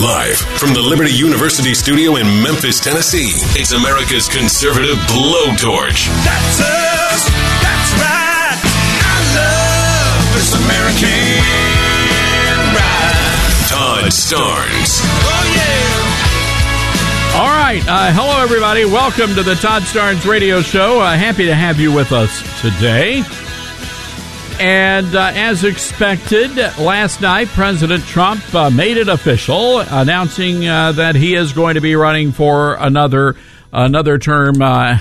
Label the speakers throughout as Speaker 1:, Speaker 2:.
Speaker 1: Live from the Liberty University studio in Memphis, Tennessee, it's America's conservative blowtorch.
Speaker 2: That's us. That's right. I love this American ride.
Speaker 1: Todd Starnes.
Speaker 2: Oh, yeah.
Speaker 3: All right. Uh, hello, everybody. Welcome to the Todd Starnes Radio Show. Uh, happy to have you with us today. And uh, as expected, last night, President Trump uh, made it official, announcing uh, that he is going to be running for another another term uh,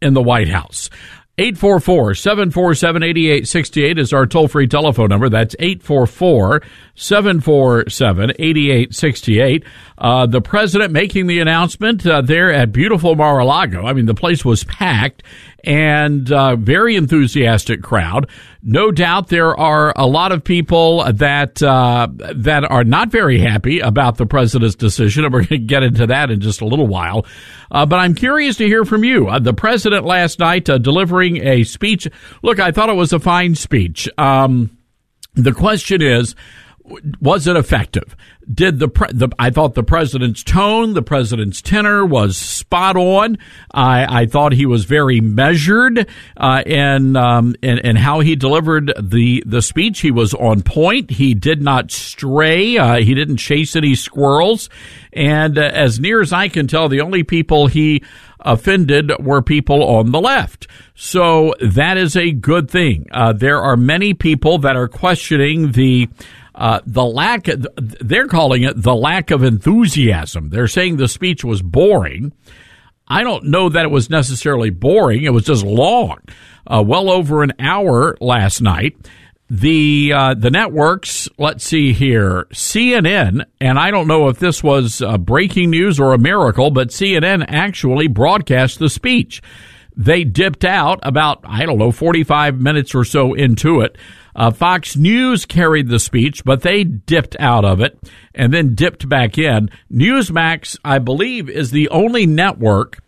Speaker 3: in the White House. 844 747 8868 is our toll free telephone number. That's 844 747 8868. Uh, the president making the announcement uh, there at beautiful Mar a Lago. I mean, the place was packed and uh, very enthusiastic crowd. No doubt there are a lot of people that uh, that are not very happy about the president's decision, and we're going to get into that in just a little while. Uh, but I'm curious to hear from you. Uh, the president last night uh, delivering a speech. Look, I thought it was a fine speech. Um, the question is was it effective? Did the, pre- the, I thought the president's tone, the president's tenor was spot on. I, I thought he was very measured uh, in, um, in in how he delivered the the speech. He was on point. He did not stray. Uh, he didn't chase any squirrels. And uh, as near as I can tell, the only people he offended were people on the left. So that is a good thing. Uh, there are many people that are questioning the uh, the lack, they're calling it the lack of enthusiasm. They're saying the speech was boring. I don't know that it was necessarily boring. It was just long, uh, well over an hour last night. The uh, the networks, let's see here, CNN, and I don't know if this was uh, breaking news or a miracle, but CNN actually broadcast the speech. They dipped out about I don't know forty five minutes or so into it. Uh, Fox News carried the speech, but they dipped out of it and then dipped back in. Newsmax, I believe, is the only network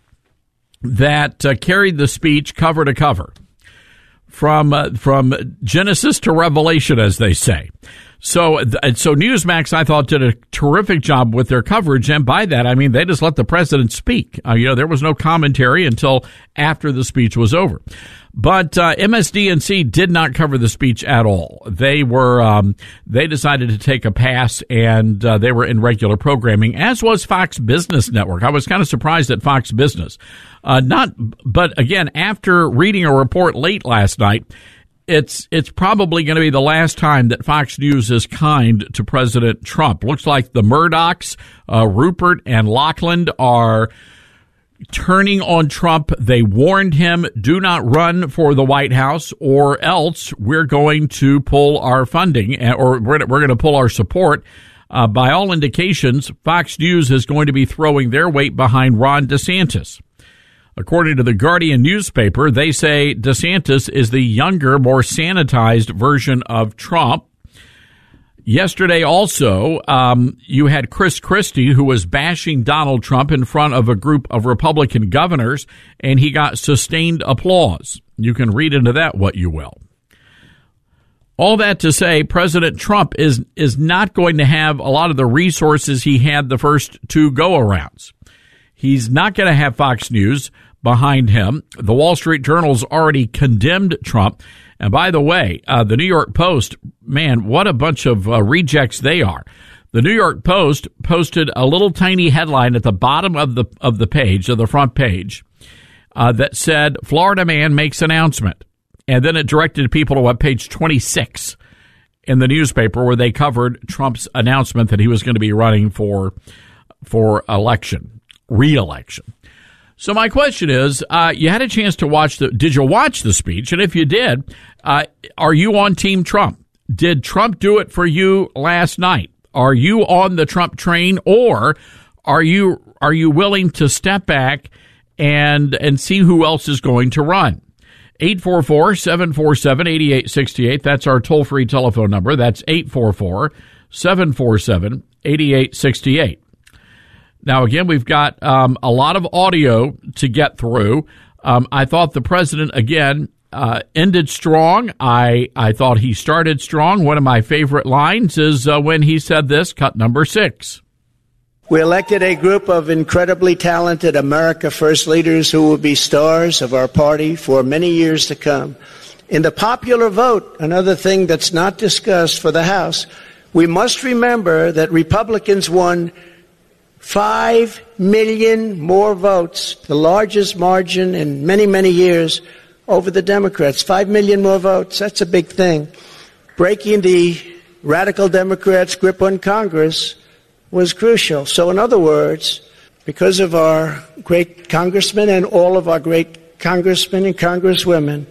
Speaker 3: that uh, carried the speech cover to cover from uh, from Genesis to Revelation, as they say. So, so Newsmax, I thought, did a terrific job with their coverage, and by that I mean they just let the president speak. Uh, you know, there was no commentary until after the speech was over. But uh, MSDNC did not cover the speech at all. They were um, they decided to take a pass, and uh, they were in regular programming, as was Fox Business Network. I was kind of surprised at Fox Business. Uh, not, but again, after reading a report late last night, it's it's probably going to be the last time that Fox News is kind to President Trump. Looks like the Murdochs, uh, Rupert and Lachlan, are turning on Trump. They warned him, do not run for the White House or else we're going to pull our funding eh, or we're, we're going to pull our support. Uh, by all indications, Fox News is going to be throwing their weight behind Ron DeSantis. According to the Guardian newspaper, they say DeSantis is the younger, more sanitized version of Trump. Yesterday, also, um, you had Chris Christie, who was bashing Donald Trump in front of a group of Republican governors, and he got sustained applause. You can read into that what you will. All that to say, President Trump is is not going to have a lot of the resources he had the first two go arounds. He's not going to have Fox News behind him. The Wall Street Journal's already condemned Trump. And by the way, uh, the New York Post, man, what a bunch of uh, rejects they are. The New York Post posted a little tiny headline at the bottom of the of the page, of the front page. uh, that said Florida man makes announcement, and then it directed people to what page 26 in the newspaper where they covered Trump's announcement that he was going to be running for for election, re-election. So my question is, uh, you had a chance to watch the. Did you watch the speech? And if you did, uh, are you on Team Trump? Did Trump do it for you last night? Are you on the Trump train, or are you are you willing to step back and and see who else is going to run? 844-747-8868. That's our toll-free telephone number. That's 844-747-8868. Now, again, we've got um, a lot of audio to get through. Um, I thought the president, again, uh, ended strong. I, I thought he started strong. One of my favorite lines is uh, when he said this, cut number six.
Speaker 4: We elected a group of incredibly talented America First leaders who will be stars of our party for many years to come. In the popular vote, another thing that's not discussed for the House, we must remember that Republicans won 5 million more votes, the largest margin in many, many years over the Democrats. 5 million more votes, that's a big thing. Breaking the radical Democrats' grip on Congress was crucial. So, in other words, because of our great congressmen and all of our great congressmen and congresswomen,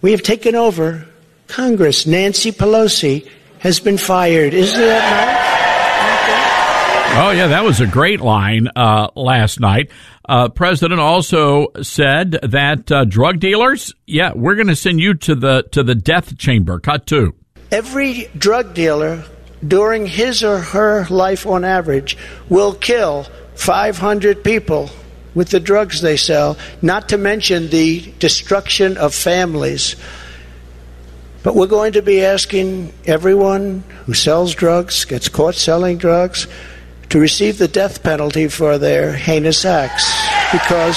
Speaker 4: we have taken over Congress. Nancy Pelosi has been fired. Isn't that nice?
Speaker 3: Oh, yeah, that was a great line uh, last night. Uh, President also said that uh, drug dealers, yeah, we're going to send you to the to the death chamber. Cut two.
Speaker 4: Every drug dealer during his or her life, on average, will kill 500 people with the drugs they sell. Not to mention the destruction of families. But we're going to be asking everyone who sells drugs, gets caught selling drugs, to receive the death penalty for their heinous acts because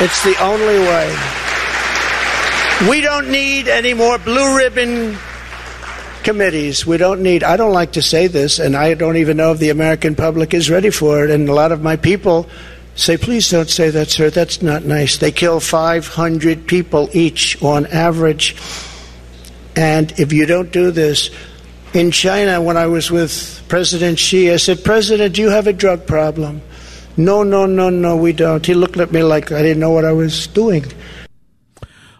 Speaker 4: it's the only way. We don't need any more blue ribbon committees. We don't need, I don't like to say this, and I don't even know if the American public is ready for it. And a lot of my people say, please don't say that, sir. That's not nice. They kill 500 people each on average. And if you don't do this, in China, when I was with President Xi, I said, President, do you have a drug problem? No, no, no, no, we don't. He looked at me like I didn't know what I was doing.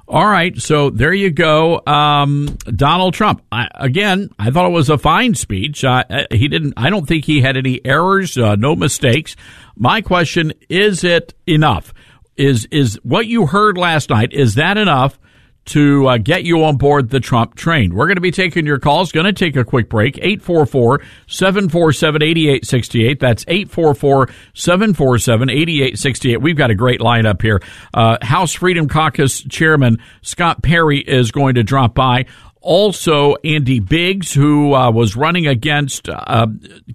Speaker 3: All right, so there you go. Um, Donald Trump. I, again, I thought it was a fine speech. Uh, he didn't. I don't think he had any errors, uh, no mistakes. My question: Is it enough? Is is what you heard last night? Is that enough to uh, get you on board the Trump train. We're going to be taking your calls. Going to take a quick break. 844-747-8868. That's 844-747-8868. We've got a great lineup here. Uh, House Freedom Caucus Chairman Scott Perry is going to drop by also Andy Biggs, who uh, was running against uh,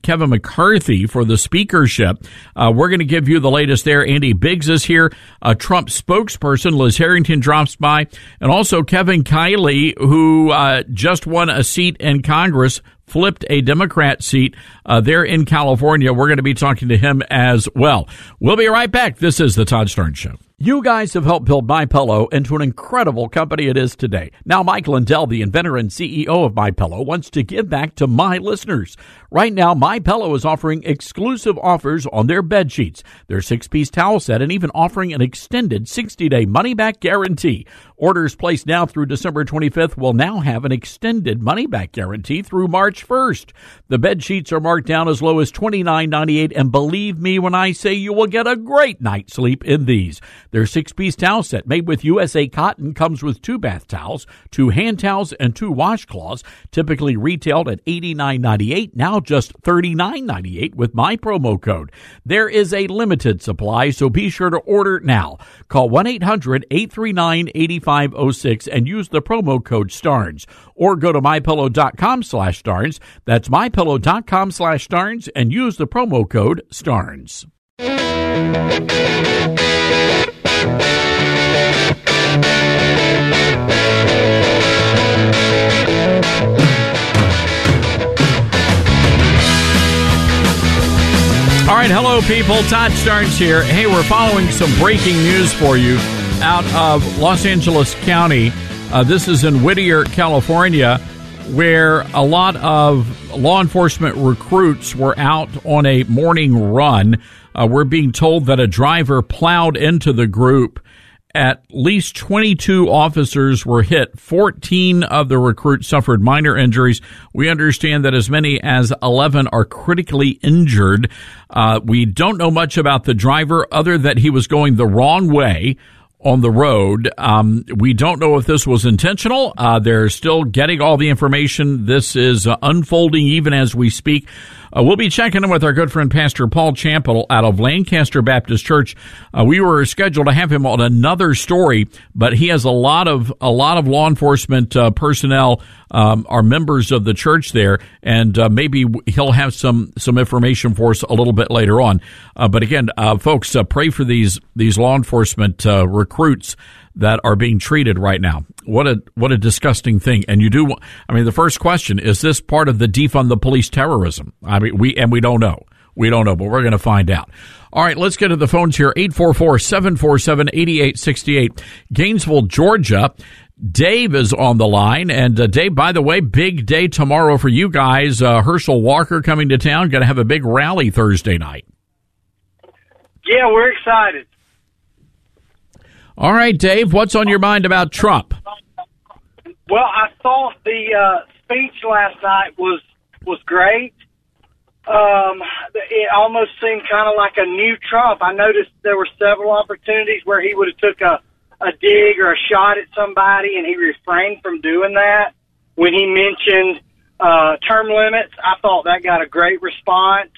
Speaker 3: Kevin McCarthy for the speakership. Uh, we're going to give you the latest there. Andy Biggs is here. A Trump spokesperson, Liz Harrington, drops by. And also Kevin Kiley, who uh, just won a seat in Congress flipped a Democrat seat uh, there in California. We're going to be talking to him as well. We'll be right back. This is the Todd Starnes Show. You guys have helped build My Pillow into an incredible company it is today. Now, Mike Lindell, the inventor and CEO of My Pillow, wants to give back to my listeners. Right now, My Pillow is offering exclusive offers on their bed sheets, their six-piece towel set, and even offering an extended 60-day money-back guarantee. Orders placed now through December 25th will now have an extended money-back guarantee through March 1st. The bed sheets are marked down as low as $29.98, and believe me when I say you will get a great night's sleep in these. Their six-piece towel set made with USA cotton comes with two bath towels, two hand towels, and two washcloths, typically retailed at $89.98, now just $39.98 with my promo code. There is a limited supply, so be sure to order now. Call 1-800-839-8506 and use the promo code STARNES or go to mypillow.com slash STARNES. That's mypillow.com slash STARNES and use the promo code STARNES. All right, hello, people. Todd Starnes here. Hey, we're following some breaking news for you out of Los Angeles County. Uh, this is in Whittier, California, where a lot of law enforcement recruits were out on a morning run. Uh, we're being told that a driver plowed into the group at least 22 officers were hit. 14 of the recruits suffered minor injuries. We understand that as many as 11 are critically injured. Uh, we don't know much about the driver other that he was going the wrong way on the road. Um, we don't know if this was intentional. Uh, they're still getting all the information. This is uh, unfolding even as we speak. Uh, we'll be checking in with our good friend Pastor Paul Chappell out of Lancaster Baptist Church. Uh, we were scheduled to have him on another story, but he has a lot of a lot of law enforcement uh, personnel um, are members of the church there, and uh, maybe he'll have some some information for us a little bit later on. Uh, but again, uh, folks, pray for these these law enforcement recruits that are being treated right now. What a what a disgusting thing. And you do I mean the first question is this part of the defund the police terrorism? I mean we and we don't know. We don't know, but we're going to find out. All right, let's get to the phones here. 844-747-8868. Gainesville, Georgia. Dave is on the line. And uh, Dave, by the way, big day tomorrow for you guys. Uh, Herschel Walker coming to town. Going to have a big rally Thursday night.
Speaker 5: Yeah, we're excited.
Speaker 3: All right, Dave, what's on your mind about Trump?
Speaker 5: Well, I thought the uh, speech last night was was great. Um, it almost seemed kind of like a new Trump. I noticed there were several opportunities where he would have took a a dig or a shot at somebody, and he refrained from doing that. When he mentioned uh, term limits, I thought that got a great response.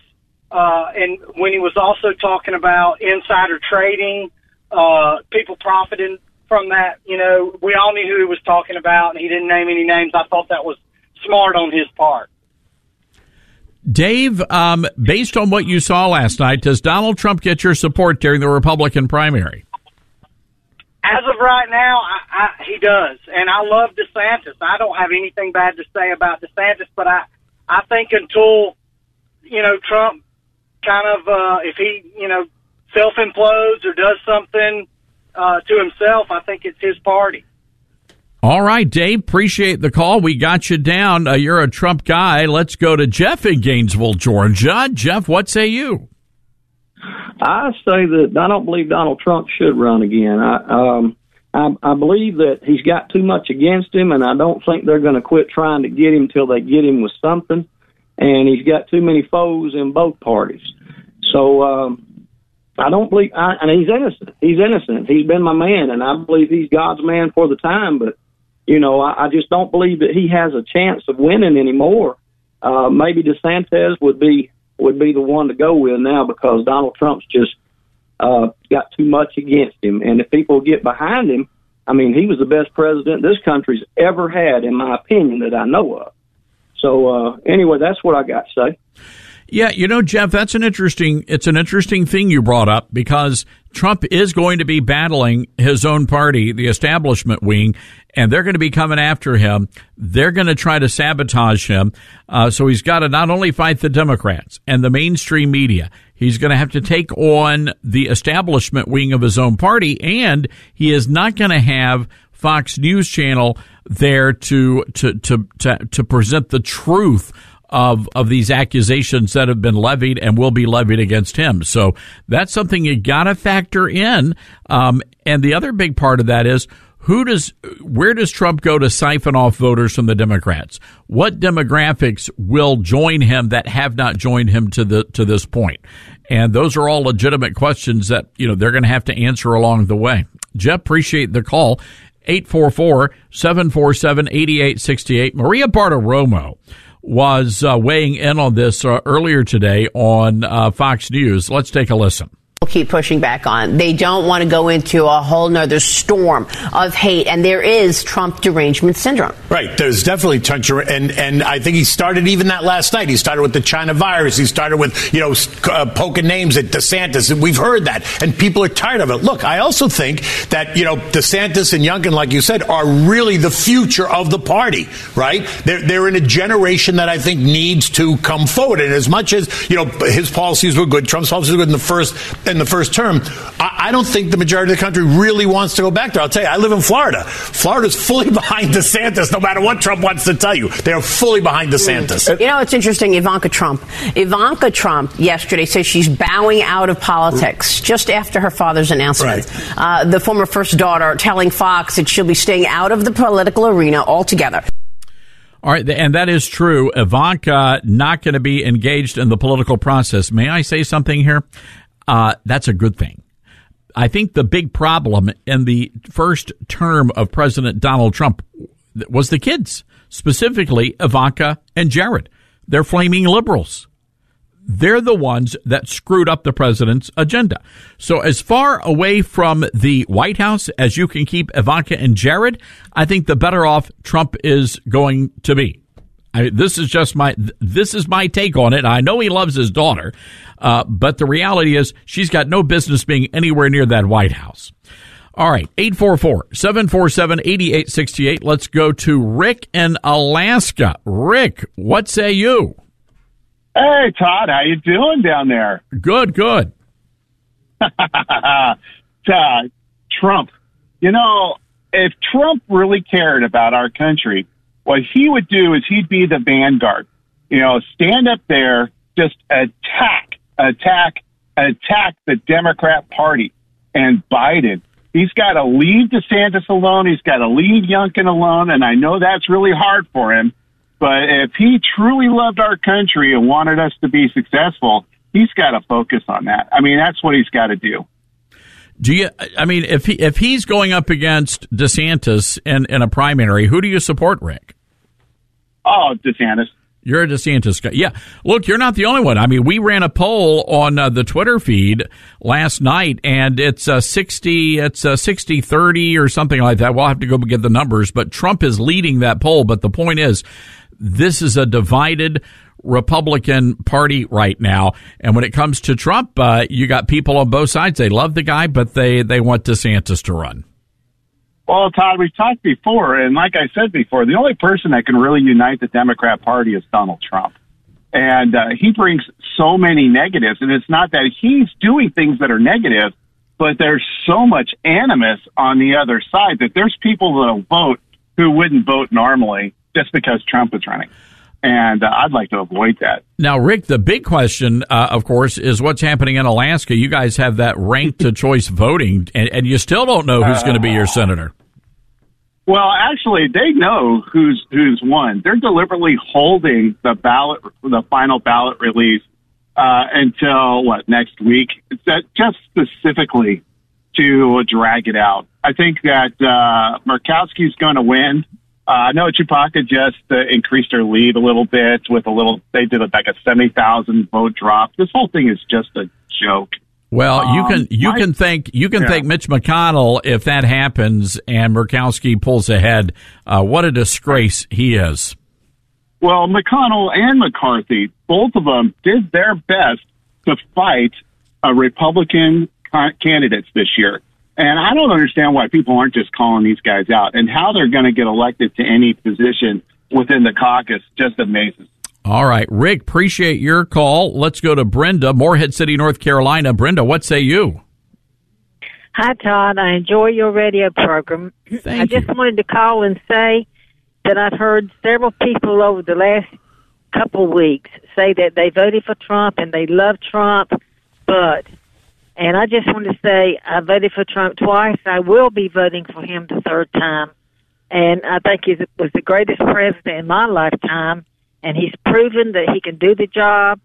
Speaker 5: Uh, and when he was also talking about insider trading, uh, people profiting from that. You know, we all knew who he was talking about, and he didn't name any names. I thought that was smart on his part.
Speaker 3: Dave, um, based on what you saw last night, does Donald Trump get your support during the Republican primary?
Speaker 5: As of right now, I, I, he does, and I love DeSantis. I don't have anything bad to say about DeSantis, but I, I think until you know Trump kind of, uh, if he you know self implodes or does something uh, to himself, I think it's his party.
Speaker 3: All right, Dave, appreciate the call. We got you down. Uh, you're a Trump guy. Let's go to Jeff in Gainesville, Georgia. Jeff, what say you?
Speaker 6: I say that I don't believe Donald Trump should run again. I, um, I, I believe that he's got too much against him, and I don't think they're going to quit trying to get him till they get him with something. And he's got too many foes in both parties. So um, I don't believe, I, and he's innocent. He's innocent. He's been my man, and I believe he's God's man for the time. But you know, I, I just don't believe that he has a chance of winning anymore. Uh, maybe DeSantis would be would be the one to go with now because Donald Trump's just uh, got too much against him. And if people get behind him, I mean, he was the best president this country's ever had, in my opinion, that I know of. So uh, anyway, that's what I got to say.
Speaker 3: Yeah, you know, Jeff, that's an interesting. It's an interesting thing you brought up because Trump is going to be battling his own party, the establishment wing, and they're going to be coming after him. They're going to try to sabotage him. Uh, so he's got to not only fight the Democrats and the mainstream media, he's going to have to take on the establishment wing of his own party, and he is not going to have Fox News Channel there to to to to, to present the truth of of these accusations that have been levied and will be levied against him. So that's something you got to factor in. Um, and the other big part of that is who does where does Trump go to siphon off voters from the Democrats? What demographics will join him that have not joined him to the to this point? And those are all legitimate questions that you know they're going to have to answer along the way. Jeff, appreciate the call. 844-747-8868. Maria Bartiromo was uh, weighing in on this uh, earlier today on uh, Fox News. Let's take a listen.
Speaker 7: Keep pushing back on. They don't want to go into a whole nother storm of hate, and there is Trump derangement syndrome.
Speaker 8: Right. There's definitely touch, and and I think he started even that last night. He started with the China virus. He started with you know uh, poking names at DeSantis, and we've heard that, and people are tired of it. Look, I also think that you know DeSantis and Youngkin, like you said, are really the future of the party. Right? They're they're in a generation that I think needs to come forward, and as much as you know his policies were good, Trump's policies were good in the first in the first term. I, I don't think the majority of the country really wants to go back there. I'll tell you, I live in Florida. Florida's fully behind DeSantis, no matter what Trump wants to tell you. They are fully behind DeSantis.
Speaker 7: You know, it's interesting. Ivanka Trump. Ivanka Trump yesterday says she's bowing out of politics just after her father's announcement.
Speaker 8: Right.
Speaker 7: Uh, the former first daughter telling Fox that she'll be staying out of the political arena altogether.
Speaker 3: All right, and that is true. Ivanka not going to be engaged in the political process. May I say something here? Uh, that's a good thing. I think the big problem in the first term of President Donald Trump was the kids, specifically Ivanka and Jared. They're flaming liberals. They're the ones that screwed up the president's agenda. So, as far away from the White House as you can keep Ivanka and Jared, I think the better off Trump is going to be. I, this is just my this is my take on it. I know he loves his daughter, uh, but the reality is she's got no business being anywhere near that White House. All right, 844-747-8868. Let's go to Rick in Alaska. Rick, what say you?
Speaker 9: Hey, Todd, how you doing down there?
Speaker 3: Good, good.
Speaker 9: uh, Trump. You know, if Trump really cared about our country, what he would do is he'd be the vanguard. You know, stand up there, just attack, attack, attack the Democrat Party and Biden. He's got to leave DeSantis alone. He's got to leave Youngkin alone. And I know that's really hard for him. But if he truly loved our country and wanted us to be successful, he's got to focus on that. I mean, that's what he's got to do.
Speaker 3: Do you? I mean, if he if he's going up against DeSantis in in a primary, who do you support, Rick?
Speaker 9: Oh, DeSantis.
Speaker 3: You're a DeSantis guy. Yeah. Look, you're not the only one. I mean, we ran a poll on uh, the Twitter feed last night and it's uh, 60, it's uh, 60, 30 or something like that. We'll have to go get the numbers, but Trump is leading that poll. But the point is, this is a divided Republican Party right now. And when it comes to Trump, uh, you got people on both sides. They love the guy, but they, they want DeSantis to run.
Speaker 9: Well, Todd, we've talked before, and like I said before, the only person that can really unite the Democrat Party is Donald Trump. And uh, he brings so many negatives, and it's not that he's doing things that are negative, but there's so much animus on the other side that there's people that'll vote who wouldn't vote normally just because Trump is running. And uh, I'd like to avoid that.
Speaker 3: Now, Rick, the big question, uh, of course, is what's happening in Alaska. You guys have that ranked to choice voting, and, and, you still don't know who's going to be your senator.
Speaker 9: Well, actually, they know who's who's won. They're deliberately holding the ballot, the final ballot release uh, until what next week? That just specifically to drag it out. I think that uh, Murkowski's going to win. Uh, know Tshibaka just uh, increased her lead a little bit with a little. They did like a seventy thousand vote drop. This whole thing is just a joke.
Speaker 3: Well, you can
Speaker 9: Um,
Speaker 3: you
Speaker 9: my-
Speaker 3: can thank you can
Speaker 9: Yeah.
Speaker 3: thank Mitch McConnell if that happens and Murkowski pulls ahead. Uh, what a disgrace he is.
Speaker 9: Well, McConnell and McCarthy, both of them did their best to fight uh, Republican candidates this year. And I don't understand why people aren't just calling these guys out and how they're going to get elected to any position within the caucus just amazes.
Speaker 3: All right, Rick, appreciate your call. Let's go to Brenda, Morehead City, North Carolina. Brenda, what say you?
Speaker 10: Hi, Todd. I enjoy your radio program. I just wanted to call and say that I've heard several people over the last couple weeks say that they voted for Trump and they love Trump, but, and I just want to say I voted for Trump twice. I will be voting for him the third time. And I think he was the greatest president in my lifetime. And he's proven that he can do the job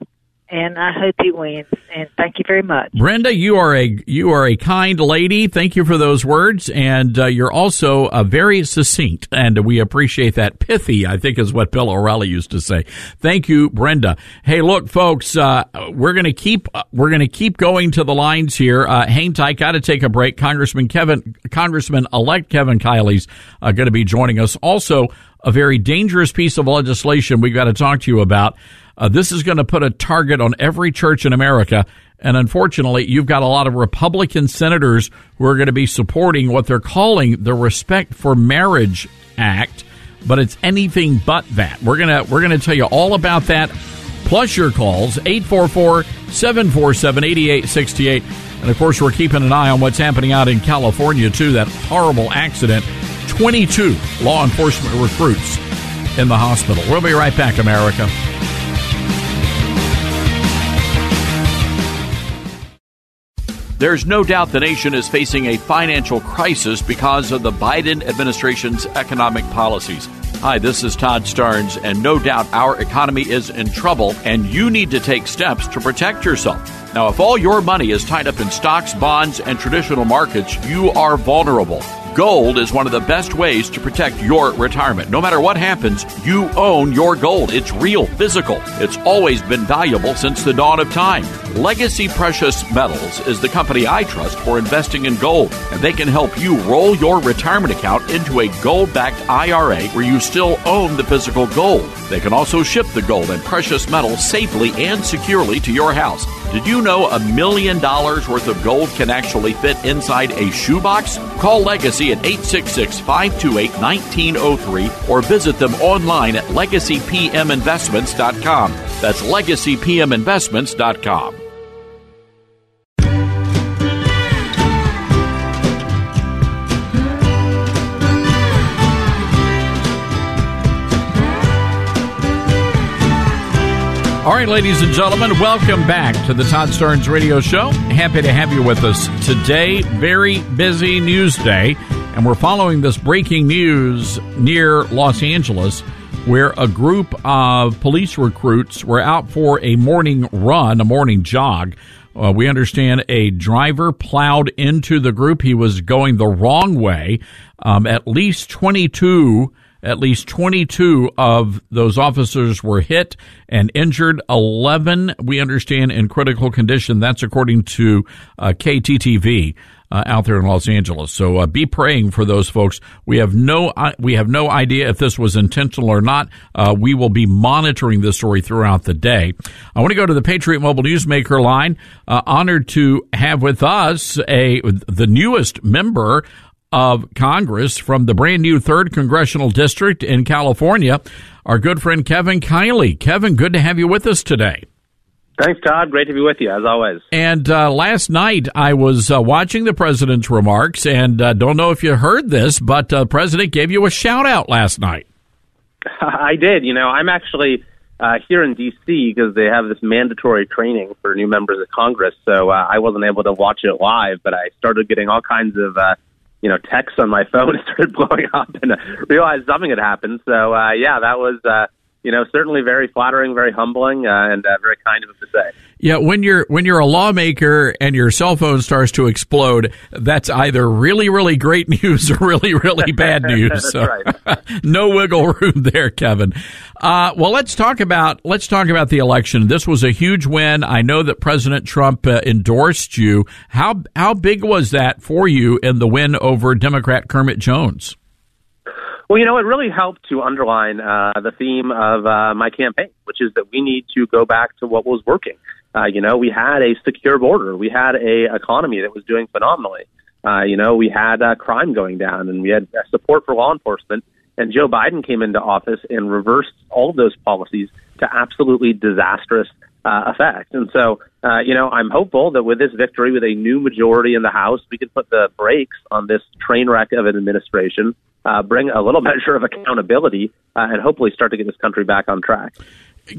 Speaker 10: and I hope he wins. And thank you very much.
Speaker 3: Brenda, you are a you are a kind lady. Thank you for those words, and uh, you're also uh, very succinct, and we appreciate that. Pithy, I think, is what Bill O'Reilly used to say. Thank you, Brenda. Hey, look, folks, uh, we're going to keep we're going to keep going to the lines here. Uh, tight. Got to take a break. Congressman Kevin, Congressman elect Kevin Kiley's uh, going to be joining us. Also, a very dangerous piece of legislation we've got to talk to you about. Uh, this is going to put a target on every church in America. And unfortunately, you've got a lot of Republican senators who are going to be supporting what they're calling the Respect for Marriage Act, but it's anything but that. We're going to we're going to tell you all about that plus your calls 844-747-8868. And of course, we're keeping an eye on what's happening out in California too, that horrible accident. 22 law enforcement recruits in the hospital. We'll be right back, America.
Speaker 11: There's no doubt the nation is facing a financial crisis because of the Biden administration's economic policies. Hi, this is Todd Starnes, and no doubt our economy is in trouble, and you need to take steps to protect yourself. Now, if all your money is tied up in stocks, bonds, and traditional markets, you are vulnerable. Gold is one of the best ways to protect your retirement. No matter what happens, you own your gold. It's real, physical. It's always been valuable since the dawn of time. Legacy Precious Metals is the company I trust for investing in gold, and they can help you roll your retirement account into a gold backed IRA where you still own the physical gold. They can also ship the gold and precious metals safely and securely to your house. Did you know a million dollars worth of gold can actually fit inside a shoebox? Call Legacy at 866 528 1903 or visit them online at legacypminvestments.com. That's legacypminvestments.com.
Speaker 3: All right, ladies and gentlemen, welcome back to the Todd Starnes Radio Show. Happy to have you with us today. Very busy news day, and we're following this breaking news near Los Angeles where a group of police recruits were out for a morning run, a morning jog. Uh, we understand a driver plowed into the group. He was going the wrong way. Um, at least 22 at least 22 of those officers were hit and injured. 11, we understand, in critical condition. That's according to uh, KTTV. Uh, out there in Los Angeles, so uh, be praying for those folks. We have no uh, we have no idea if this was intentional or not. Uh, we will be monitoring this story throughout the day. I want to go to the Patriot Mobile Newsmaker line. Uh, honored to have with us a the newest member of Congress from the brand new 3rd Congressional District in California, our good friend Kevin Kiley. Kevin, good to have you with us today.
Speaker 12: Thanks, Todd. Great to be with you, as always.
Speaker 3: And uh, last night, I was uh, watching the president's remarks, and uh, don't know if you heard this, but the uh, president gave you a shout out last night.
Speaker 12: I did. You know, I'm actually uh, here in D.C. because they have this mandatory training for new members of Congress, so uh, I wasn't able to watch it live, but I started getting all kinds of you know, texts on my phone started blowing up and uh, realized something had happened. So, uh, yeah, that was, uh, you know, certainly very flattering, very humbling, uh, and uh, very kind of him to say.
Speaker 3: Yeah, when you're when you're a lawmaker and your cell phone starts to explode, that's either really really great news or really really bad news.
Speaker 12: so, right.
Speaker 3: no wiggle room there, Kevin. Uh, well, let's talk about let's talk about the election. This was a huge win. I know that President Trump uh, endorsed you. How how big was that for you in the win over Democrat Kermit Jones?
Speaker 12: Well, you know, it really helped to underline uh, the theme of uh, my campaign, which is that we need to go back to what was working. Uh, you know, we had a secure border. We had a economy that was doing phenomenally. Uh, you know, we had uh, crime going down, and we had support for law enforcement. And Joe Biden came into office and reversed all of those policies to absolutely disastrous uh, effect. And so, uh, you know, I'm hopeful that with this victory, with a new majority in the House, we can put the brakes on this train wreck of an administration, uh, bring a little measure of accountability, uh, and hopefully start to get this country back on track.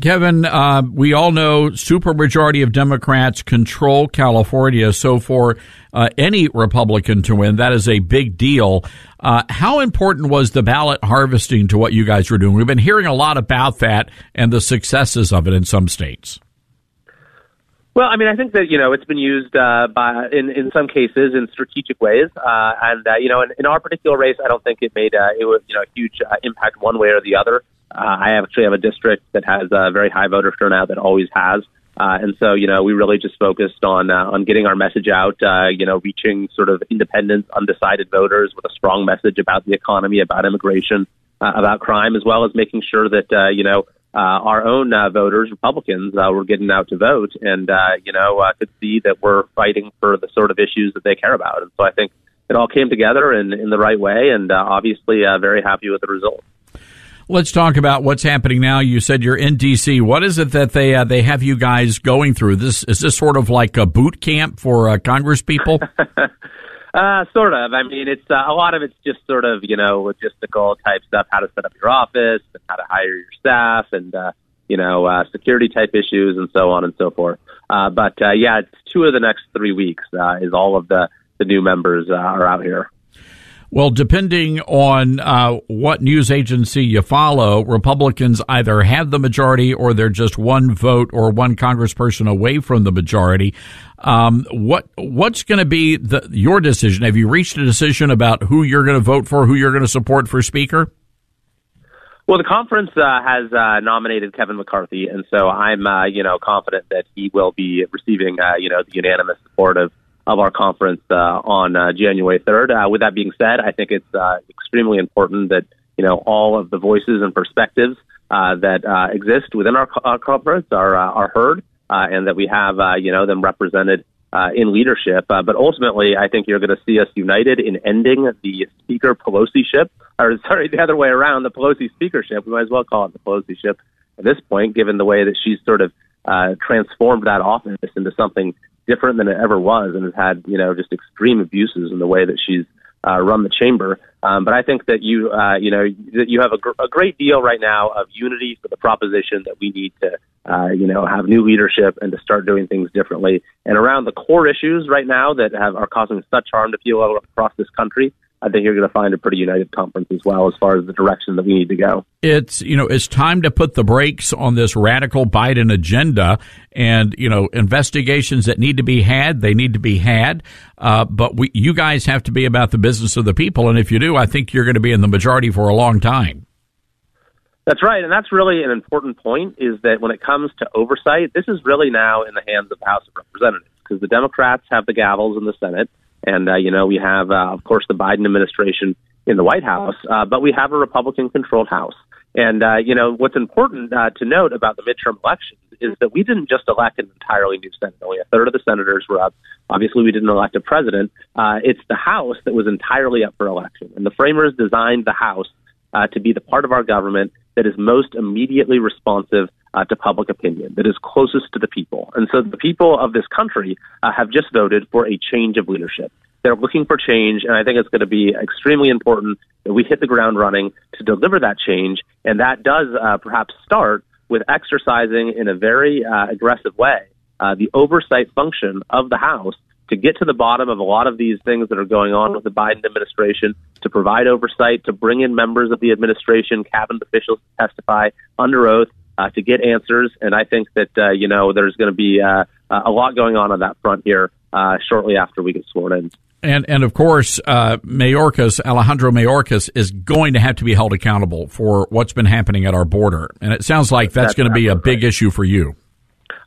Speaker 3: Kevin, uh, we all know supermajority of Democrats control California. So for uh, any Republican to win, that is a big deal. Uh, how important was the ballot harvesting to what you guys were doing? We've been hearing a lot about that and the successes of it in some states.
Speaker 12: Well, I mean, I think that you know it's been used uh, by in in some cases in strategic ways, uh, and uh, you know, in, in our particular race, I don't think it made uh, it was you know a huge uh, impact one way or the other. Uh, I actually have a district that has a very high voter turnout that always has, uh, and so you know we really just focused on uh, on getting our message out, uh, you know, reaching sort of independent, undecided voters with a strong message about the economy, about immigration, uh, about crime, as well as making sure that uh, you know uh, our own uh, voters, Republicans, uh, were getting out to vote and, uh, you know, uh, could see that we're fighting for the sort of issues that they care about. And so I think it all came together in, in the right way and uh, obviously uh, very happy with the result.
Speaker 3: Let's talk about what's happening now. You said you're in DC. What is it that they uh, they have you guys going through? This is this sort of like a boot camp for uh, Congress people?
Speaker 12: Uh, sort of. I mean, it's uh, a lot of it's just sort of you know logistical type stuff, how to set up your office, and how to hire your staff, and uh, you know uh, security type issues, and so on and so forth. Uh, but uh, yeah, it's two of the next three weeks uh, is all of the the new members uh, are out here.
Speaker 3: Well, depending on uh, what news agency you follow, Republicans either have the majority or they're just one vote or one congressperson away from the majority. Um, what what's going to be the, your decision? Have you reached a decision about who you're going to vote for, who you're going to support for speaker?
Speaker 12: Well, the conference uh, has uh, nominated Kevin McCarthy, and so I'm, uh, you know, confident that he will be receiving, uh, you know, the unanimous support of of our conference uh, on uh, January 3rd. Uh, with that being said, I think it's uh, extremely important that you know all of the voices and perspectives uh, that uh, exist within our, our conference are uh, are heard, uh, and that we have uh, you know them represented uh, in leadership. Uh, but ultimately, I think you're going to see us united in ending the Speaker Pelosi ship, or sorry, the other way around, the Pelosi speakership. We might as well call it the Pelosi ship at this point, given the way that she's sort of uh, transformed that office into something different than it ever was, and has had you know just extreme abuses in the way that she's uh, run the chamber. Um, but I think that you uh, you know that you have a, gr- a great deal right now of unity for the proposition that we need to uh, you know have new leadership and to start doing things differently. And around the core issues right now that have are causing such harm to people across this country, I think you're going to find a pretty united conference as well as far as the direction that we need to go.
Speaker 3: It's you know it's time to put the brakes on this radical Biden agenda, and you know investigations that need to be had, they need to be had. Uh, but we, you guys have to be about the business of the people, and if you do, I think you're going to be in the majority for a long time.
Speaker 12: That's right, and that's really an important point. Is that when it comes to oversight, this is really now in the hands of the House of Representatives because the Democrats have the gavels in the Senate, and uh, you know we have, uh, of course, the Biden administration in the White House, uh, but we have a Republican-controlled House. And uh, you know what's important uh, to note about the midterm elections is that we didn't just elect an entirely new Senate. Only a third of the senators were up. Obviously, we didn't elect a president. Uh, it's the House that was entirely up for election, and the framers designed the House uh, to be the part of our government that is most immediately responsive uh, to public opinion, that is closest to the people. And so the people of this country uh, have just voted for a change of leadership. They're looking for change, and I think it's going to be extremely important that we hit the ground running to deliver that change. And that does uh, perhaps start with exercising in a very uh, aggressive way uh, the oversight function of the House to get to the bottom of a lot of these things that are going on with the Biden administration, to provide oversight, to bring in members of the administration, cabinet officials to testify under oath, uh, to get answers. And I think that, uh, you know, there's going to be uh, a lot going on on that front here uh, shortly after we get sworn in.
Speaker 3: And and of course, uh, Mayorkas, Alejandro Mayorkas, is going to have to be held accountable for what's been happening at our border. And it sounds like that's,
Speaker 12: That's
Speaker 3: going to be a big
Speaker 12: right.
Speaker 3: issue for you.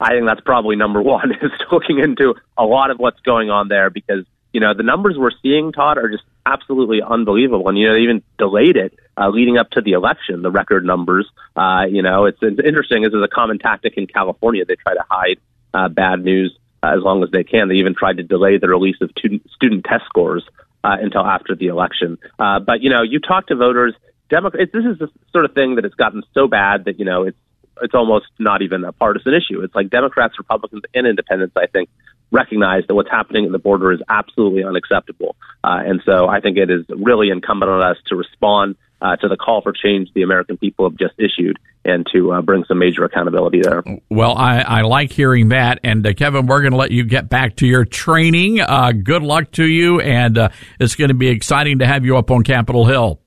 Speaker 12: I think that's probably number one is looking into a lot of what's going on there because you know the numbers we're seeing, Todd, are just absolutely unbelievable. And you know they even delayed it uh, leading up to the election. The record numbers, uh, you know, it's, it's interesting. This is a common tactic in California. They try to hide uh, bad news uh, as long as they can. They even tried to delay the release of student, student test scores uh, until after the election. Uh, but you know, you talk to voters. Democrats. This is the sort of thing that it's gotten so bad that you know it's it's almost not even a partisan issue. It's like Democrats, Republicans, and Independents. I think recognize that what's happening at the border is absolutely unacceptable, uh, and so I think it is really incumbent on us to respond uh, to the call for change the American people have just issued, and to uh, bring some major accountability there.
Speaker 3: Well, I, I like hearing that. And uh, Kevin, we're going to let you get back to your training. Uh, good luck to you, and uh, it's going to be exciting to have you up on Capitol Hill.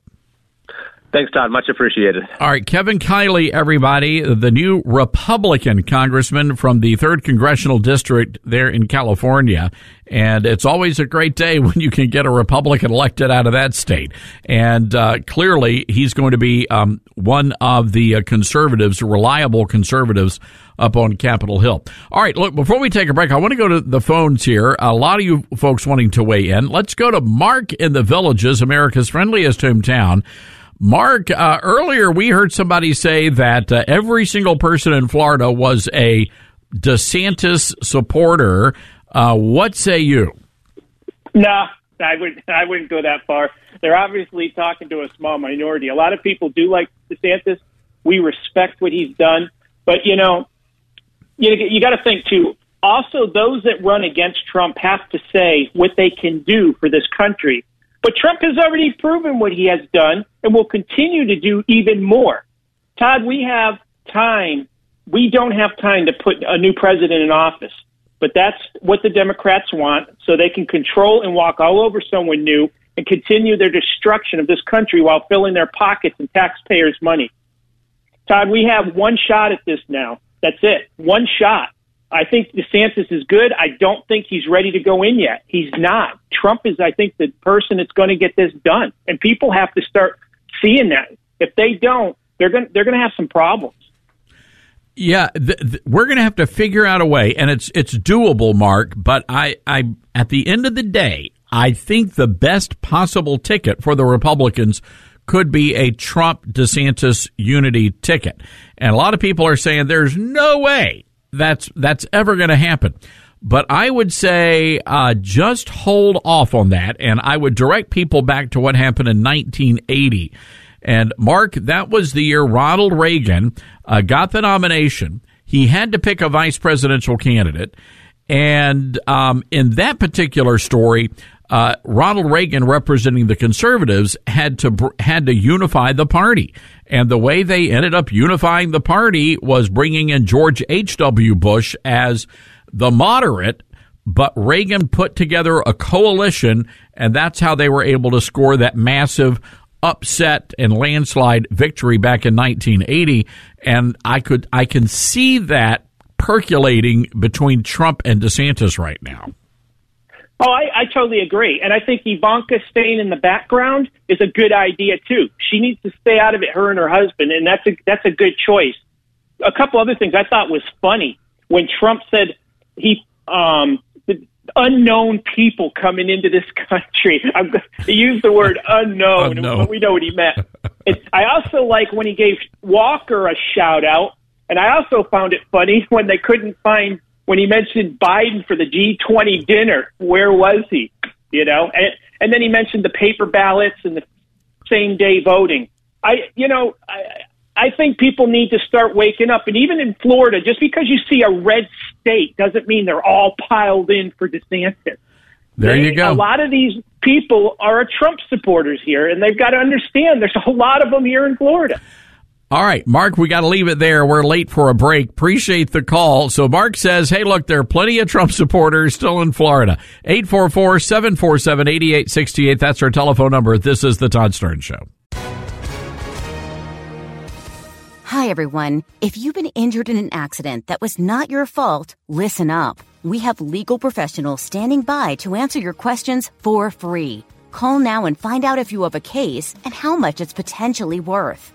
Speaker 12: Thanks, Todd. Much appreciated.
Speaker 3: All right, Kevin Kiley, everybody, the new Republican congressman from the 3rd Congressional District there in California. And it's always a great day when you can get a Republican elected out of that state. And uh, clearly, he's going to be um, one of the uh, conservatives, reliable conservatives up on Capitol Hill. All right, look, before we take a break, I want to go to the phones here. A lot of you folks wanting to weigh in. Let's go to Mark in the Villages, America's friendliest hometown. Mark, uh, earlier we heard somebody say that uh, every single person in Florida was a DeSantis supporter. Uh, what say you?
Speaker 13: No, I would I wouldn't go that far. They're obviously talking to a small minority. A lot of people do like DeSantis. We respect what he's done, but you know, you you got to think too. Also, those that run against Trump have to say what they can do for this country. But Trump has already proven what he has done and will continue to do even more. Todd, we have time. We don't have time to put a new president in office, but that's what the Democrats want so they can control and walk all over someone new and continue their destruction of this country while filling their pockets and taxpayers' money. Todd, we have one shot at this now. That's it. One shot. I think DeSantis is good. I don't think he's ready to go in yet. He's not. Trump is, I think, the person that's going to get this done, and people have to start seeing that. If they don't, they're going they're going to have some problems.
Speaker 3: Yeah, th- th- we're going to have to figure out a way, and it's it's doable, Mark. But I, I, at the end of the day, I think the best possible ticket for the Republicans could be a Trump DeSantis unity ticket, and a lot of people are saying there's no way that's that's ever going to happen. But I would say uh, just hold off on that, and I would direct people back to what happened in 1980. And Mark, that was the year Ronald Reagan uh, got the nomination. He had to pick a vice presidential candidate, and um, in that particular story, uh, Ronald Reagan, representing the conservatives, had to had to unify the party, and the way they ended up unifying the party was bringing in George H. W. Bush as the moderate. But Reagan put together a coalition, and that's how they were able to score that massive upset and landslide victory back in 1980. And I could I can see that percolating between Trump and DeSantis right now.
Speaker 13: Oh, I, I totally agree. And I think Ivanka staying in the background is a good idea too. She needs to stay out of it, her and her husband, and that's a that's a good choice. A couple other things I thought was funny when Trump said he um the unknown people coming into this country. I'm, he used the word unknown, unknown. but we know what he meant. It's, I also like when he gave Walker a shout out, and I also found it funny when they couldn't find when he mentioned Biden for the G20 dinner, where was he? You know, and, and then he mentioned the paper ballots and the same day voting. I, you know, I, I think people need to start waking up. And even in Florida, just because you see a red state doesn't mean they're all piled in for DeSantis.
Speaker 3: There
Speaker 13: they,
Speaker 3: you go.
Speaker 13: A lot of these people are Trump supporters here, and they've got to understand there's a lot of them here in Florida.
Speaker 3: All right, Mark, we got to leave it there. We're late for a break. Appreciate the call. So Mark says, hey, look, there are plenty of Trump supporters still in Florida. 844-747-8868. That's our telephone number. This is the Todd Starnes Show.
Speaker 14: Hi, everyone. If you've been injured in an accident that was not your fault, listen up. We have legal professionals standing by to answer your questions for free. Call now and find out if you have a case and how much it's potentially worth.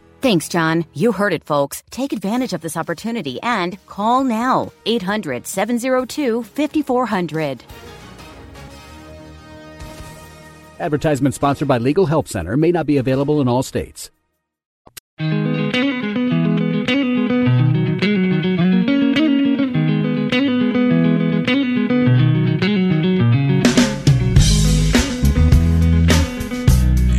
Speaker 14: Thanks, John. You heard it, folks. Take advantage of this opportunity and call now 800 702 5400.
Speaker 15: Advertisement sponsored by Legal Help Center may not be available in all states.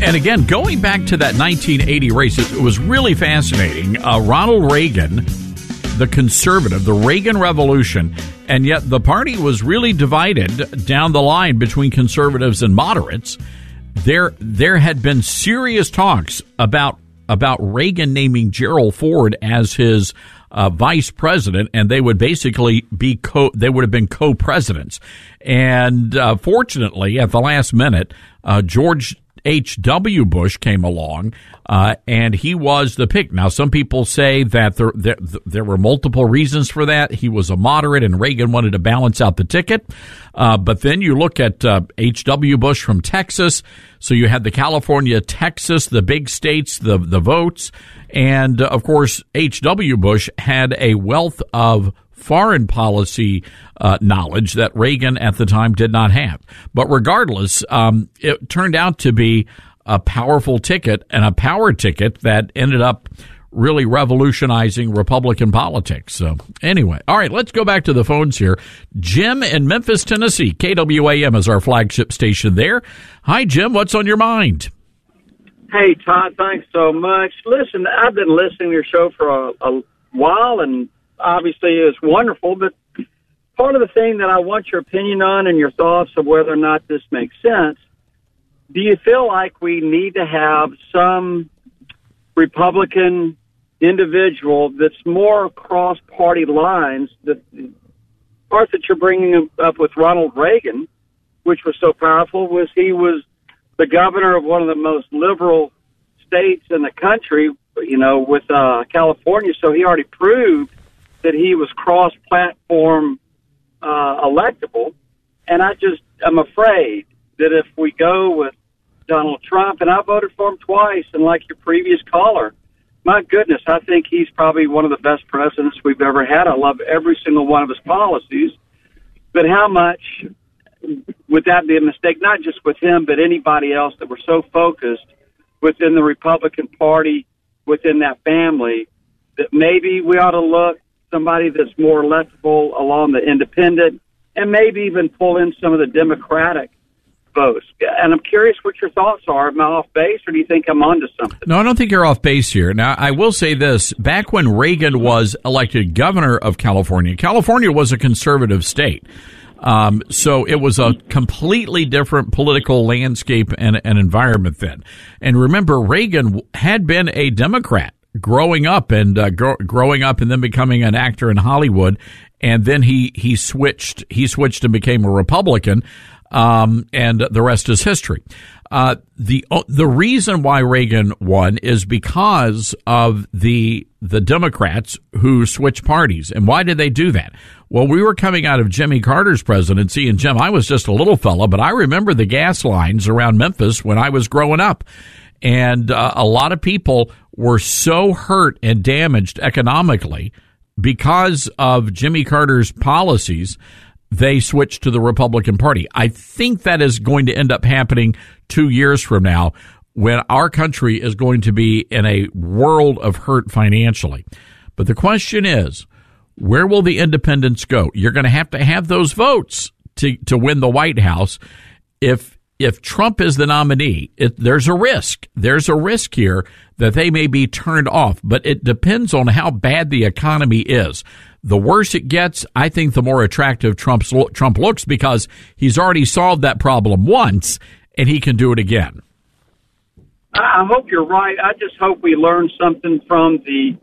Speaker 3: And again, going back to that 1980 race, it was really fascinating. Uh, Ronald Reagan, the conservative, the Reagan Revolution, and yet the party was really divided down the line between conservatives and moderates. There, there had been serious talks about about Reagan naming Gerald Ford as his uh, vice president, and they would basically be co. They would have been co-presidents. And uh, fortunately, at the last minute, uh, George H.W. Bush came along, uh, and he was the pick. Now, some people say that there, there, there, were multiple reasons for that. He was a moderate, and Reagan wanted to balance out the ticket. Uh, but then you look at uh, H.W. Bush from Texas. So you had the California, Texas, the big states, the, the votes. And of course, H.W. Bush had a wealth of foreign policy uh, knowledge that Reagan at the time did not have. But regardless, um, it turned out to be a powerful ticket and a power ticket that ended up really revolutionizing Republican politics. So anyway, all right, let's go back to the phones here. Jim in Memphis, Tennessee. KWAM is our flagship station there. Hi, Jim. What's on your mind?
Speaker 16: Hey, Todd. Thanks so much. Listen, I've been listening to your show for a, a while, and obviously is wonderful. But part of the thing that I want your opinion on and your thoughts of whether or not this makes sense. Do you feel like we need to have some Republican individual that's more across party lines? The part that you're bringing up with Ronald Reagan, which was so powerful, was he was the governor of one of the most liberal states in the country, you know, with uh, California. So he already proved that he was cross-platform uh, electable, and I just I'm afraid that if we go with Donald Trump, and I voted for him twice, and like your previous caller, my goodness, I think he's probably one of the best presidents we've ever had. I love every single one of his policies, but how much would that be a mistake? Not just with him, but anybody else that were so focused within the Republican Party, within that family, that maybe we ought to look somebody that's more leftable along the independent, and maybe even pull in some of the Democratic votes. And I'm curious what your thoughts are. Am I off base, or do you think I'm onto something?
Speaker 3: No, I don't think you're off base here. Now, I will say this: back when Reagan was elected governor of California, California was a conservative state. Um, so it was a completely different political landscape and, and environment then. And remember, Reagan had been a Democrat growing up and uh, gro- growing up and then becoming an actor in Hollywood, and then he he switched he switched and became a Republican, um, and the rest is history. Uh, the the reason why Reagan won is because of the the Democrats who switched parties. And why did they do that? Well, we were coming out of Jimmy Carter's presidency, and Jim, I was just a little fella, but I remember the gas lines around Memphis when I was growing up. And uh, a lot of people were so hurt and damaged economically because of Jimmy Carter's policies, they switched to the Republican Party. I think that is going to end up happening two years from now when our country is going to be in a world of hurt financially. But the question is, where will the independents go? You're going to have to have those votes to, to win the White House. If if Trump is the nominee, it, there's a risk. There's a risk here that they may be turned off, but it depends on how bad the economy is. The worse it gets, I think the more attractive Trump's, Trump looks because he's already solved that problem once and he can do it again.
Speaker 16: I hope you're right. I just hope we learn something from the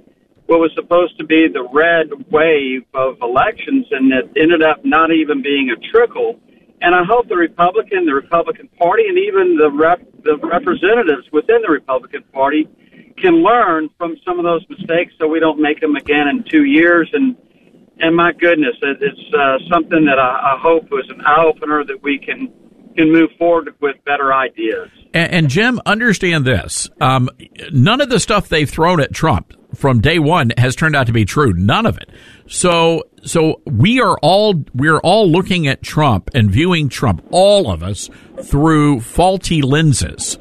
Speaker 16: what was supposed to be the red wave of elections and it ended up not even being a trickle and I hope the Republican, the Republican Party, and even the rep, the representatives within the Republican Party can learn from some of those mistakes, so we don't make them again in two years. And and my goodness, it, it's uh, something that I, I hope was an eye opener that we can can move forward with better ideas.
Speaker 3: And, and Jim, understand this: um, none of the stuff they've thrown at Trump from day one has turned out to be true. None of it. So, so we are all we're all looking at Trump and viewing Trump, all of us, through faulty lenses.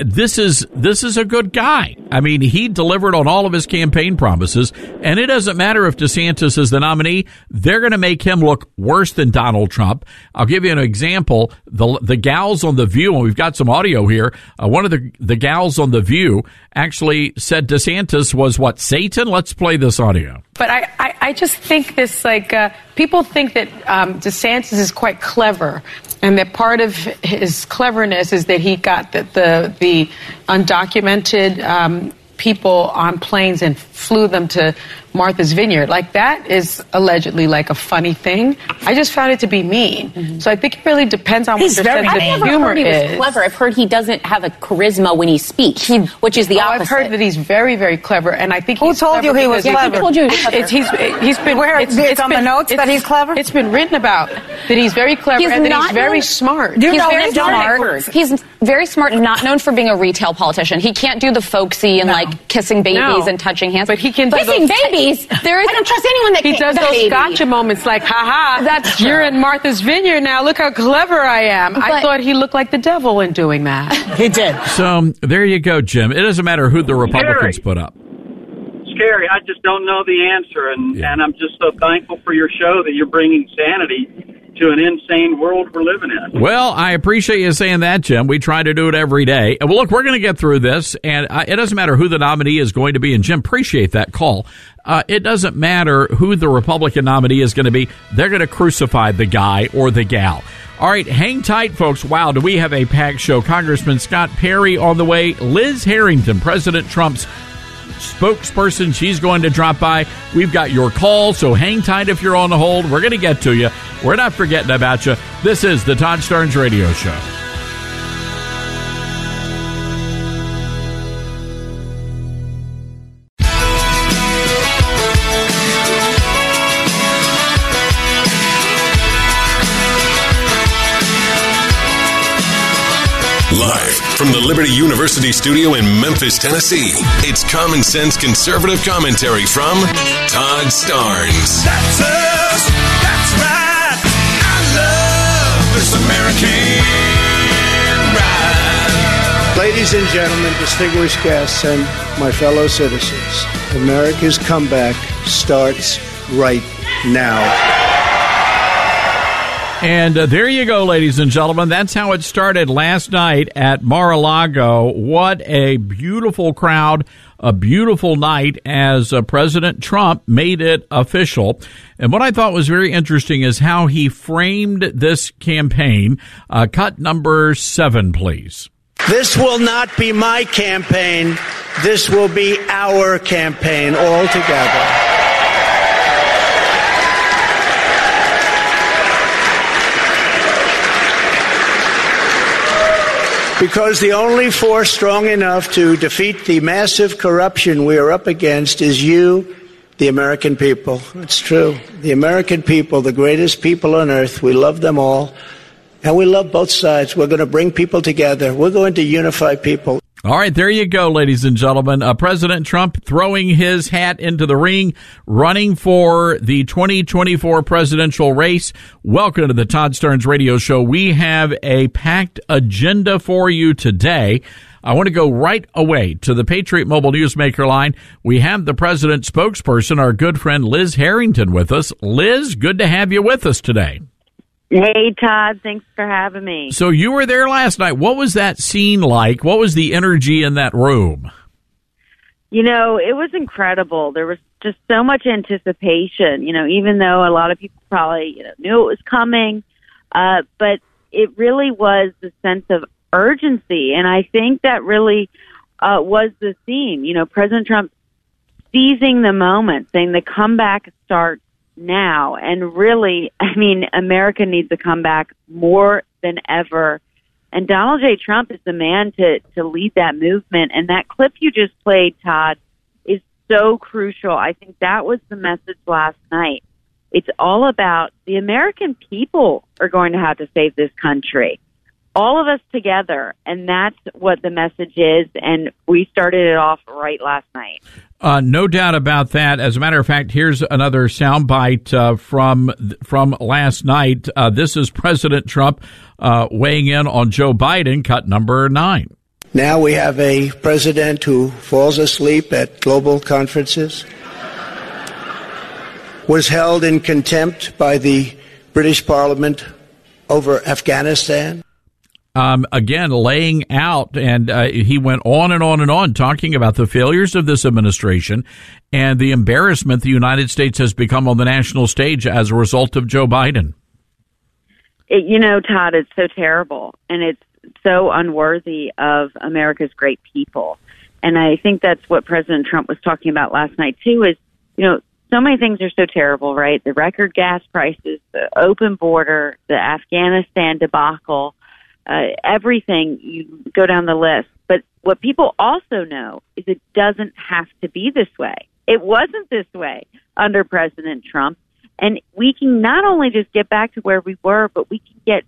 Speaker 3: this is this is a good guy. I mean, he delivered on all of his campaign promises, and it doesn't matter if DeSantis is the nominee; they're going to make him look worse than Donald Trump. I'll give you an example: the the gals on the View, and we've got some audio here. Uh, one of the the gals on the View actually said DeSantis was what Satan. Let's play this audio.
Speaker 17: But I, I, I just think this like uh, people think that um, DeSantis is quite clever, and that part of his cleverness is that he got the the, the undocumented um, people on planes and flew them to Martha's Vineyard. Like that is allegedly like a funny thing. I just found it to be mean.
Speaker 18: Mm-hmm.
Speaker 17: So I think it really depends on
Speaker 18: He's
Speaker 17: what your
Speaker 18: very
Speaker 17: sense of
Speaker 18: never
Speaker 17: humor
Speaker 18: heard he was
Speaker 17: is.
Speaker 18: clever. I've heard he doesn't have a charisma when he speaks, which is the
Speaker 17: Oh,
Speaker 18: opposite.
Speaker 17: I've heard that he's very, very clever, and I think
Speaker 18: Who
Speaker 17: he's
Speaker 18: told you
Speaker 17: clever
Speaker 18: he was
Speaker 17: because-
Speaker 18: clever? Who told you he was clever?
Speaker 17: It's, he's, he's been
Speaker 18: Where?
Speaker 17: it's,
Speaker 18: It's
Speaker 17: it's
Speaker 18: on the notes that he's clever?
Speaker 17: It's been written about that he's very clever
Speaker 18: He's
Speaker 17: and that he's very
Speaker 18: known-
Speaker 17: smart.
Speaker 18: he's very smart. He's very smart and not known for being a retail politician. He can't do the folksy and like kissing babies
Speaker 17: No.
Speaker 18: and touching hands.
Speaker 17: But he can do
Speaker 18: kissing
Speaker 17: those-
Speaker 18: babies. There is I don't trust anyone that
Speaker 17: He does those
Speaker 18: baby.
Speaker 17: gotcha moments like, ha ha,
Speaker 18: That's
Speaker 17: you're in Martha's Vineyard now. Look how clever I am. I thought he looked like the devil in doing that.
Speaker 19: he did.
Speaker 3: So there you go, Jim. It doesn't matter who the Republicans put up.
Speaker 16: Scary. I just don't know the answer, and and I'm just so thankful for your show that you're bringing sanity to an insane world we're living in.
Speaker 3: Well, I appreciate you saying that, Jim. We try to do it every day. Well, look, we're going to get through this, and uh, it doesn't matter who the nominee is going to be. And Jim, appreciate that call. Uh, it doesn't matter who the Republican nominee is going to be. They're going to crucify the guy or the gal. All right, hang tight, folks. Wow, do we have a packed show? Congressman Scott Perry on the way. Liz Harrington, President Trump's spokesperson. She's going to drop by. We've got your call, so hang tight if you're on the hold. We're going to get to you. We're not forgetting about you. This is the Todd Starnes Radio Show.
Speaker 1: From the Liberty University studio in Memphis, Tennessee, it's common sense conservative commentary from Todd Starnes.
Speaker 2: That's us. That's right. I love this American ride.
Speaker 4: Ladies and gentlemen, distinguished guests, and my fellow citizens, America's comeback starts right now.
Speaker 3: And uh, there you go, ladies and gentlemen. That's how it started last night at Mar-a-Lago. What a beautiful crowd, a beautiful night as uh, President Trump made it official. And what I thought was very interesting is how he framed this campaign. Uh, cut number seven, please.
Speaker 4: This will not be my campaign. This will be our campaign all together. Because the only force strong enough to defeat the massive corruption we are up against is you, the American people. It's true. The American people, the greatest people on earth, we love them all. And we love both sides. We're going to bring people together. We're going to unify people.
Speaker 3: All right, there you go, ladies and gentlemen. Uh, President Trump throwing his hat into the ring, running for the 2024 presidential race. Welcome to the Todd Starnes Radio Show. We have a packed agenda for you today. I want to go right away to the Patriot Mobile Newsmaker line. We have the president's spokesperson, our good friend Liz Harrington, with us. Liz, good to have you with us today.
Speaker 20: Hey, Todd. Thanks for having me.
Speaker 3: So you were there last night. What was that scene like? What was the energy in that room?
Speaker 20: You know, it was incredible. There was just so much anticipation, you know, even though a lot of people probably you know, knew it was coming. Uh, but it really was the sense of urgency. And I think that really uh, was the theme. You know, President Trump seizing the moment, saying the comeback starts now. And really, I mean, America needs a comeback more than ever. And Donald J. Trump is the man to, to lead that movement. And that clip you just played, Todd, is so crucial. I think that was the message last night. It's all about the American people are going to have to save this country. All of us together. And that's what the message is. And we started it off right last night.
Speaker 3: Uh, no doubt about that. As a matter of fact, here's another soundbite uh, from from last night. Uh, this is President Trump uh, weighing in on Joe Biden, cut number nine.
Speaker 4: Now we have a president who falls asleep at global conferences, was held in contempt by the British Parliament over Afghanistan.
Speaker 3: Um, again, laying out, and uh, he went on and on and on talking about the failures of this administration and the embarrassment the United States has become on the national stage as a result of Joe Biden.
Speaker 20: It, you know, Todd, it's so terrible, and it's so unworthy of America's great people. And I think that's what President Trump was talking about last night too. Is you know, so many things are so terrible, right? The record gas prices, the open border, the Afghanistan debacle uh, everything. You go down the list. But what people also know is it doesn't have to be this way. It wasn't this way under President Trump. And we can not only just get back to where we were, but we can get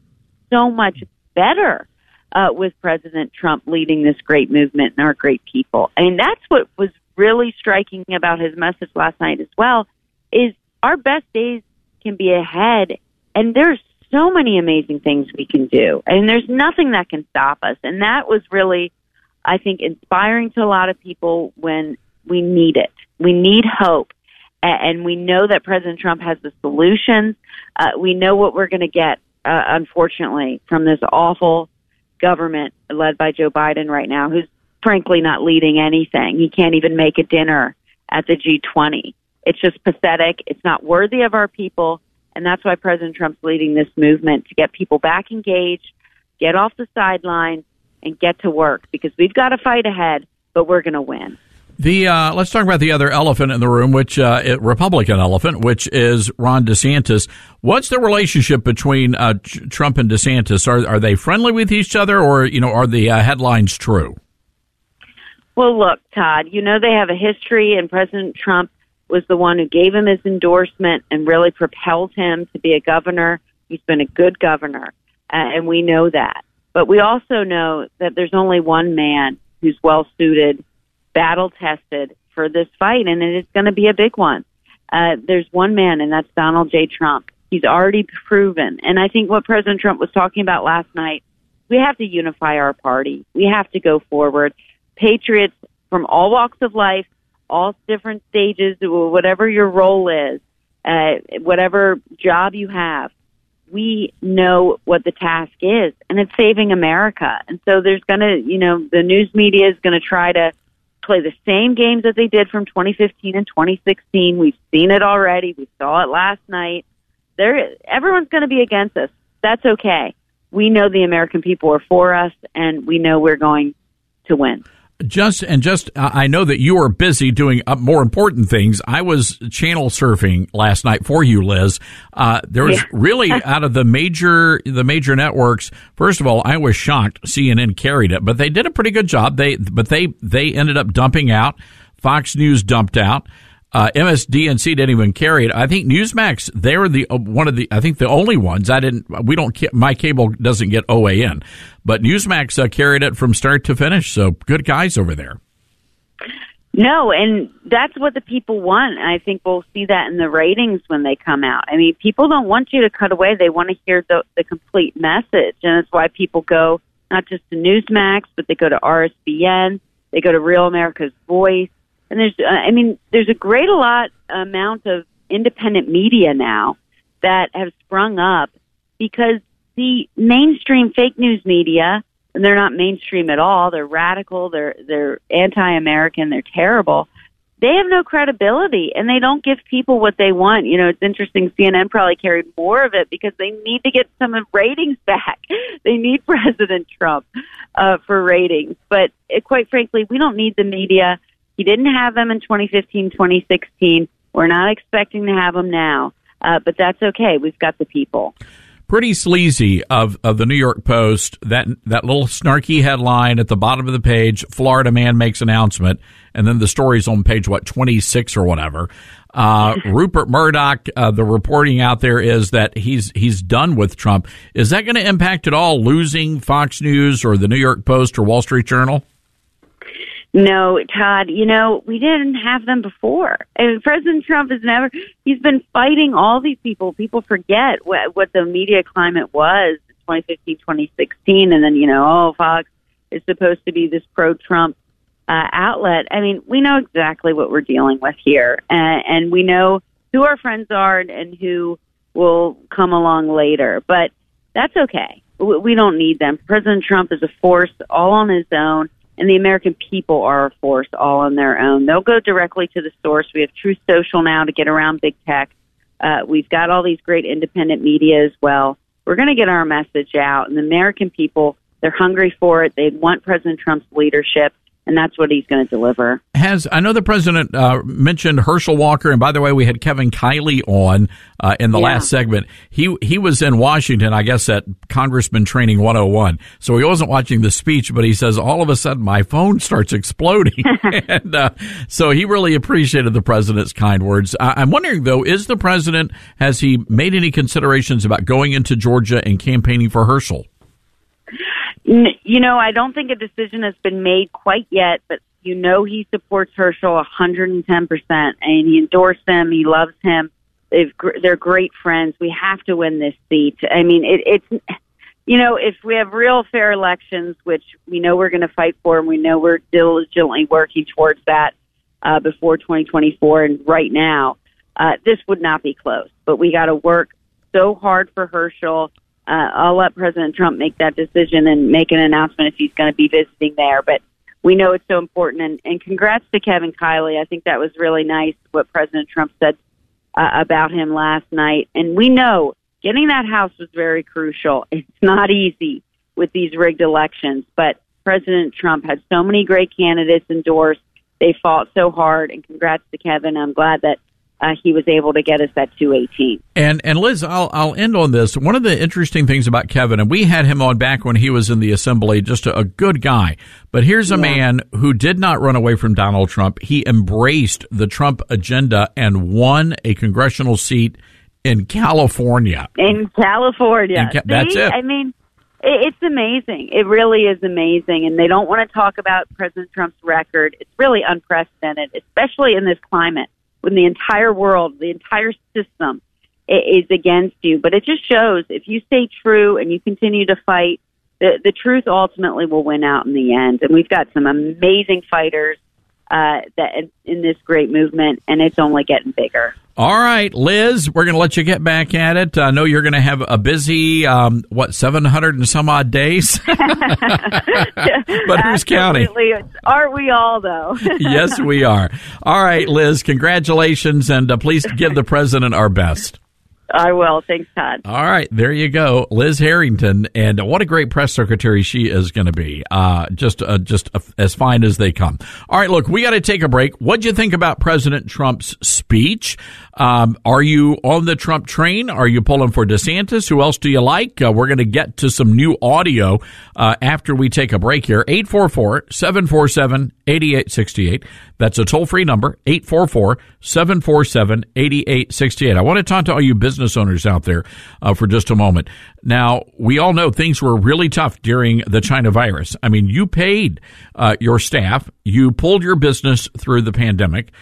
Speaker 20: so much better uh, with President Trump leading this great movement and our great people. Mean, that's what was really striking about his message last night as well. Is our best days can be ahead, and there's so many amazing things we can do. And there's nothing that can stop us. And that was really, I think, inspiring to a lot of people when we need it. We need hope. And we know that President Trump has the solutions. Uh, we know what we're going to get, uh, unfortunately, from this awful government led by Joe Biden right now, who's frankly not leading anything. He can't even make a dinner at the G20. It's just pathetic. It's not worthy of our people. And that's why President Trump's leading this movement to get people back engaged, get off the sidelines, and get to work because we've got a fight ahead, but we're going to win.
Speaker 3: The uh, let's talk about the other elephant in the room, which uh, Republican elephant, which is Ron DeSantis. What's the relationship between uh, Trump and DeSantis? Are are they friendly with each other, or you know, are the uh, headlines true?
Speaker 20: Well, look, Todd. You know they have a history, and President Trump was the one who gave him his endorsement and really propelled him to be a governor. He's been a good governor, uh, and we know that. But we also know that there's only one man who's well suited, battle tested for this fight, and it is going to be a big one. Uh, there's one man, and that's Donald J. Trump. He's already proven. And I think what President Trump was talking about last night, we have to unify our party. We have to go forward. Patriots from all walks of life all different stages, whatever your role is, uh, whatever job you have, we know what the task is, and it's saving America. And so there's going to, you know, the news media is going to try to play the same games that they did from 2015 and 2016. We've seen it already. We saw it last night. There, everyone's going to be against us. That's okay. We know the American people are for us, and we know we're going to win
Speaker 3: just and just I know that you are busy doing uh, more important things. I was channel surfing last night for you, Liz. Uh, there was yeah. really out of the major the major networks. First of all, I was shocked CNN carried it, but they did a pretty good job. They but they they ended up dumping out. Fox News dumped out. Uh, MSDNC didn't even carry it. I think Newsmax, they were the uh, one of the, I think the only ones. I didn't, we don't, my cable doesn't get OAN, but Newsmax uh, carried it from start to finish. So good guys over there.
Speaker 20: No, and that's what the people want. I think we'll see that in the ratings when they come out. I mean, people don't want you to cut away; they want to hear the the complete message, and that's why people go not just to Newsmax, but they go to RSBN, they go to Real America's Voice and there's, uh, I mean, there's a great a lot amount of independent media now that have sprung up because the mainstream fake news media, and they're not mainstream at all. They're radical. They're they're anti-American. They're terrible. They have no credibility, and they don't give people what they want. You know, it's interesting. CNN probably carried more of it because they need to get some of ratings back. They need President Trump uh, for ratings, but uh, quite frankly, we don't need the media he didn't have them in 2015, 2016. We're not expecting to have them now, uh, but that's okay. We've got the people.
Speaker 3: Pretty sleazy of, of the New York Post that that little snarky headline at the bottom of the page. Florida man makes announcement, and then the story's on page what twenty six or whatever. Uh, Rupert Murdoch, uh, the reporting out there is that he's he's done with Trump. Is that going to impact at all losing Fox News or the New York Post or Wall Street Journal?
Speaker 20: No, Todd, you know, we didn't have them before. And President Trump has never, he's been fighting all these people. People forget what, what the media climate was 2015, 2016. And then, you know, oh, Fox is supposed to be this pro-Trump uh, outlet. I mean, we know exactly what we're dealing with here, and, and we know who our friends are and who will come along later. But that's okay. We don't need them. President Trump is a force all on his own, and the American people are a force all on their own. They'll go directly to the source. We have Truth Social now to get around big tech. Uh, we've got all these great independent media as well. We're going to get our message out, and the American people, they're hungry for it. They want President Trump's leadership and that's what he's going to deliver.
Speaker 3: Has I know the president uh, mentioned Herschel Walker, and by the way, we had Kevin Kiley on uh, in the yeah. last segment. He he was in Washington, I guess, at Congressman Training 101. So he wasn't watching the speech, but he says all of a sudden my phone starts exploding, and uh, so he really appreciated the president's kind words. I, I'm wondering though, is the president has he made any considerations about going into Georgia and campaigning for Herschel?
Speaker 20: You know, I don't think a decision has been made quite yet, but you know he supports Herschel 110%, and he endorsed him. He loves him. They've, they're great friends. We have to win this seat. I mean, it, it's, you know, if we have real fair elections, which we know we're going to fight for, and we know we're diligently working towards that uh, before 2024 and right now, uh, this would not be close. But we got to work so hard for Herschel uh, I'll let President Trump make that decision and make an announcement if he's going to be visiting there. But we know it's so important. And, and congrats to Kevin Kiley. I think that was really nice what President Trump said uh, about him last night. And we know getting that House was very crucial. It's not easy with these rigged elections, but President Trump had so many great candidates endorsed. They fought so hard, and congrats to Kevin. I'm glad that uh, he was able to get us that 218.
Speaker 3: And and Liz, I'll I'll end on this. One of the interesting things about Kevin, and we had him on back when he was in the assembly, just a, a good guy. But here's a yeah. man who did not run away from Donald Trump. He embraced the Trump agenda and won a congressional seat in California.
Speaker 20: In California,
Speaker 3: in Ca- that's it.
Speaker 20: I mean. It's amazing. It really is amazing. And they don't want to talk about President Trump's record. It's really unprecedented, especially in this climate when the entire world, the entire system is against you. But it just shows if you stay true and you continue to fight, the, the truth ultimately will win out in the end. And we've got some amazing fighters uh, that in this great movement, and it's only getting bigger.
Speaker 3: All right, Liz, we're going to let you get back at it. I know you're going to have a busy, um, what, 700 and some odd days? but who's counting?
Speaker 20: Aren't we all, though?
Speaker 3: yes, we are. All right, Liz, congratulations, and uh, please give the president our best.
Speaker 20: I will. Thanks, Todd.
Speaker 3: All right, there you go, Liz Harrington, and what a great press secretary she is going to be. Uh, just, uh, just as fine as they come. All right, look, we got to take a break. What'd you think about President Trump's speech? Um, are you on the Trump train? Are you pulling for DeSantis? Who else do you like? Uh, we're going to get to some new audio uh, after we take a break here. 844 747 8868. That's a toll free number, 844 747 8868. I want to talk to all you business owners out there uh, for just a moment. Now, we all know things were really tough during the China virus. I mean, you paid uh, your staff, you pulled your business through the pandemic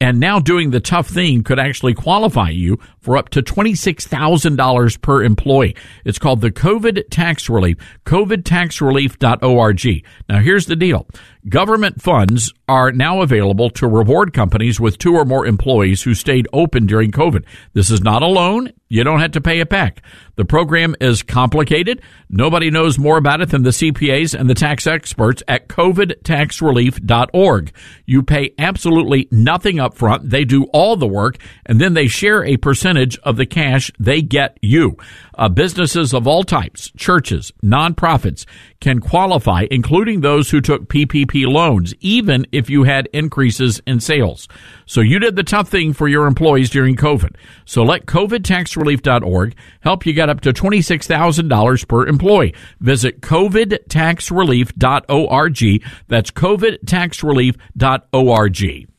Speaker 3: and now doing the tough thing could actually qualify you for up to $26,000 per employee. It's called the COVID tax relief, covidtaxrelief.org. Now here's the deal. Government funds are now available to reward companies with two or more employees who stayed open during COVID. This is not a loan. You don't have to pay it back. The program is complicated. Nobody knows more about it than the CPAs and the tax experts at covidtaxrelief.org. You pay absolutely nothing up front. They do all the work and then they share a percentage of the cash they get you. Uh, businesses of all types, churches, nonprofits can qualify, including those who took PPP loans, even if you had increases in sales. So you did the tough thing for your employees during COVID. So let covidtaxrelief.org help you get up to $26,000 per employee. Visit covidtaxrelief.org. That's covidtaxrelief.org.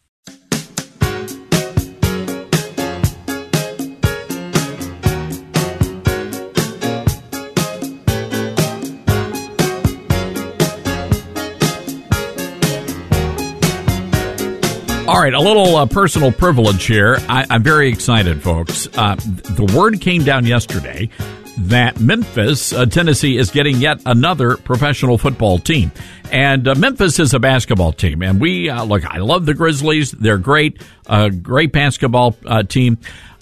Speaker 3: All right, a little uh, personal privilege here. I, am very excited, folks. Uh, the word came down yesterday that Memphis, uh, Tennessee, is getting yet another professional football team. And uh, Memphis is a basketball team. And we, uh, look, I love the Grizzlies. They're great, uh, great basketball uh, team.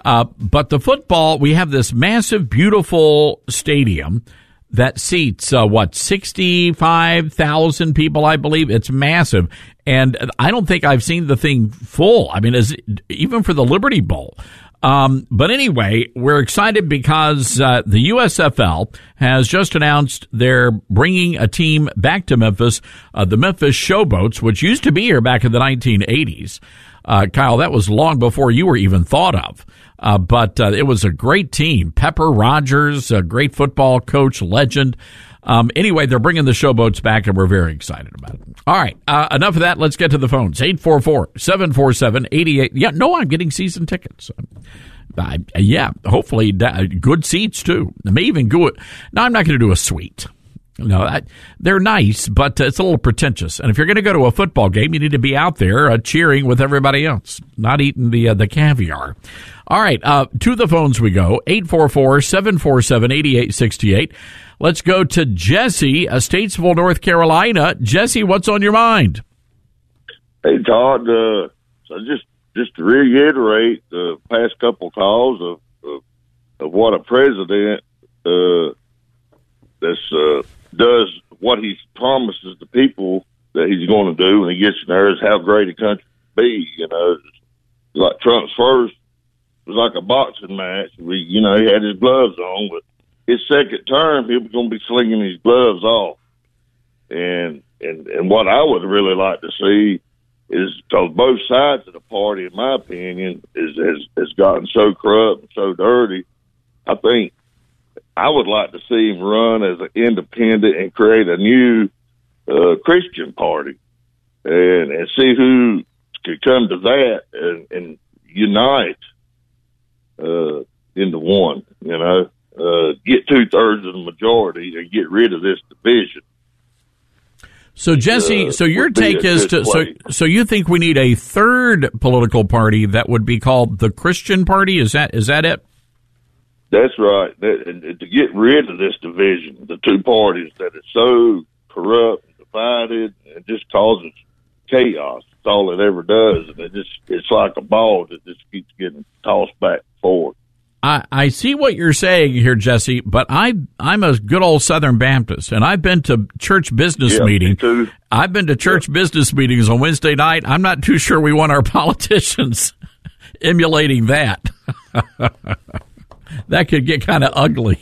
Speaker 3: Uh, but the football, we have this massive, beautiful stadium that seats uh, what sixty five thousand people, I believe. It's massive, and I don't think I've seen the thing full. I mean, even for the Liberty Bowl. Um, but anyway, we're excited because uh, the USFL has just announced they're bringing a team back to Memphis, uh, the Memphis Showboats, which used to be here back in the 1980s. Uh, Kyle, that was long before you were even thought of. Uh, but uh, it was a great team. Pepper Rodgers, a great football coach, legend. Um, anyway, they're bringing the showboats back, and we're very excited about it. All right, uh, enough of that. Let's get to the phones. 844-747-88. Yeah, no, I'm getting season tickets. Uh, yeah, hopefully good seats, too. I may even go. No, I'm not going to do a suite. No, I, they're nice, but it's a little pretentious. And if you're going to go to a football game, you need to be out there uh, cheering with everybody else, not eating the uh, the caviar. All right, uh, to the phones we go 844 747 8868. Let's go to Jesse, uh, Statesville, North Carolina. Jesse, what's on your mind?
Speaker 21: Hey, Todd. Uh, so just just to reiterate the past couple calls of of, of what a president uh, that's uh, does what he promises the people that he's going to do when he gets there is how great a country be. You know, like Trump's first was like a boxing match. We, you know, he had his gloves on, but his second term, he was going to be slinging his gloves off. And and and what I would really like to see is because both sides of the party, in my opinion, is has has gotten so corrupt and so dirty. I think I would like to see him run as an independent and create a new uh, Christian party, and and see who could come to that and, and unite uh, into one. You know, uh, get two thirds of the majority and get rid of this division.
Speaker 3: So Jesse, uh, so your take is to so so you think we need a third political party that would be called the Christian Party? Is that is that it?
Speaker 21: That's right. That, and to get rid of this division, the two parties that is so corrupt and divided, and just causes chaos. That's all it ever does, and it just it's like a ball that just keeps getting tossed back forth.
Speaker 3: I, I see what you're saying here, Jesse, but I I'm a good old Southern Baptist, and I've been to church business
Speaker 21: yeah,
Speaker 3: meetings. I've been to church yeah. business meetings on Wednesday night. I'm not too sure we want our politicians emulating that. that could get kind of ugly.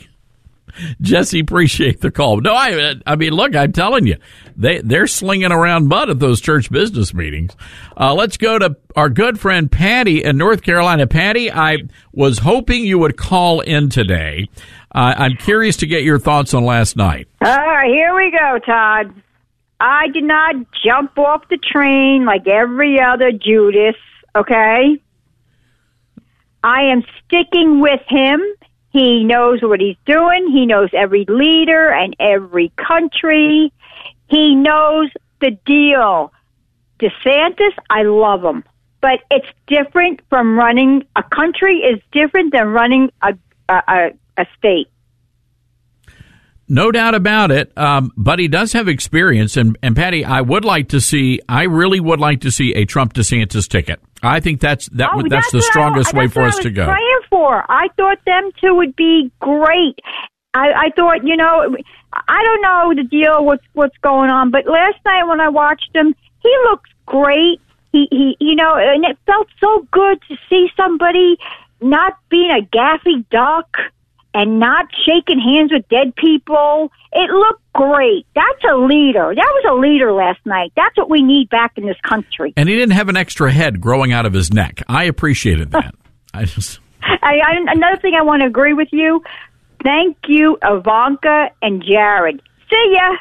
Speaker 3: Jesse, appreciate the call. No, I, I mean, look, I'm telling you, they they're slinging around mud at those church business meetings. Uh, let's go to our good friend Patty in North Carolina. Patty, I was hoping you would call in today. Uh, I'm curious to get your thoughts on last night.
Speaker 22: All right, here we go, Todd. I did not jump off the train like every other Judas. Okay. I am sticking with him. He knows what he's doing. He knows every leader and every country. He knows the deal. DeSantis, I love him. But it's different from running a country is different than running a a, a state.
Speaker 3: No doubt about it. Um, but he does have experience. And, and Patty, I would like to see, I really would like to see a Trump DeSantis ticket. I think that's that
Speaker 22: oh,
Speaker 3: that's,
Speaker 22: that's
Speaker 3: the strongest
Speaker 22: I,
Speaker 3: way for us
Speaker 22: to
Speaker 3: go.
Speaker 22: Praying for, I thought them two would be great. I, I thought, you know, I don't know the deal what's what's going on, but last night when I watched him, he looks great. He he, you know, and it felt so good to see somebody not being a gaffy duck and not shaking hands with dead people. It looked great. That's a leader. That was a leader last night. That's what we need back in this country.
Speaker 3: And he didn't have an extra head growing out of his neck. I appreciated that. I just.
Speaker 22: I, I, another thing I want to agree with you. Thank you, Ivanka and Jared. See ya.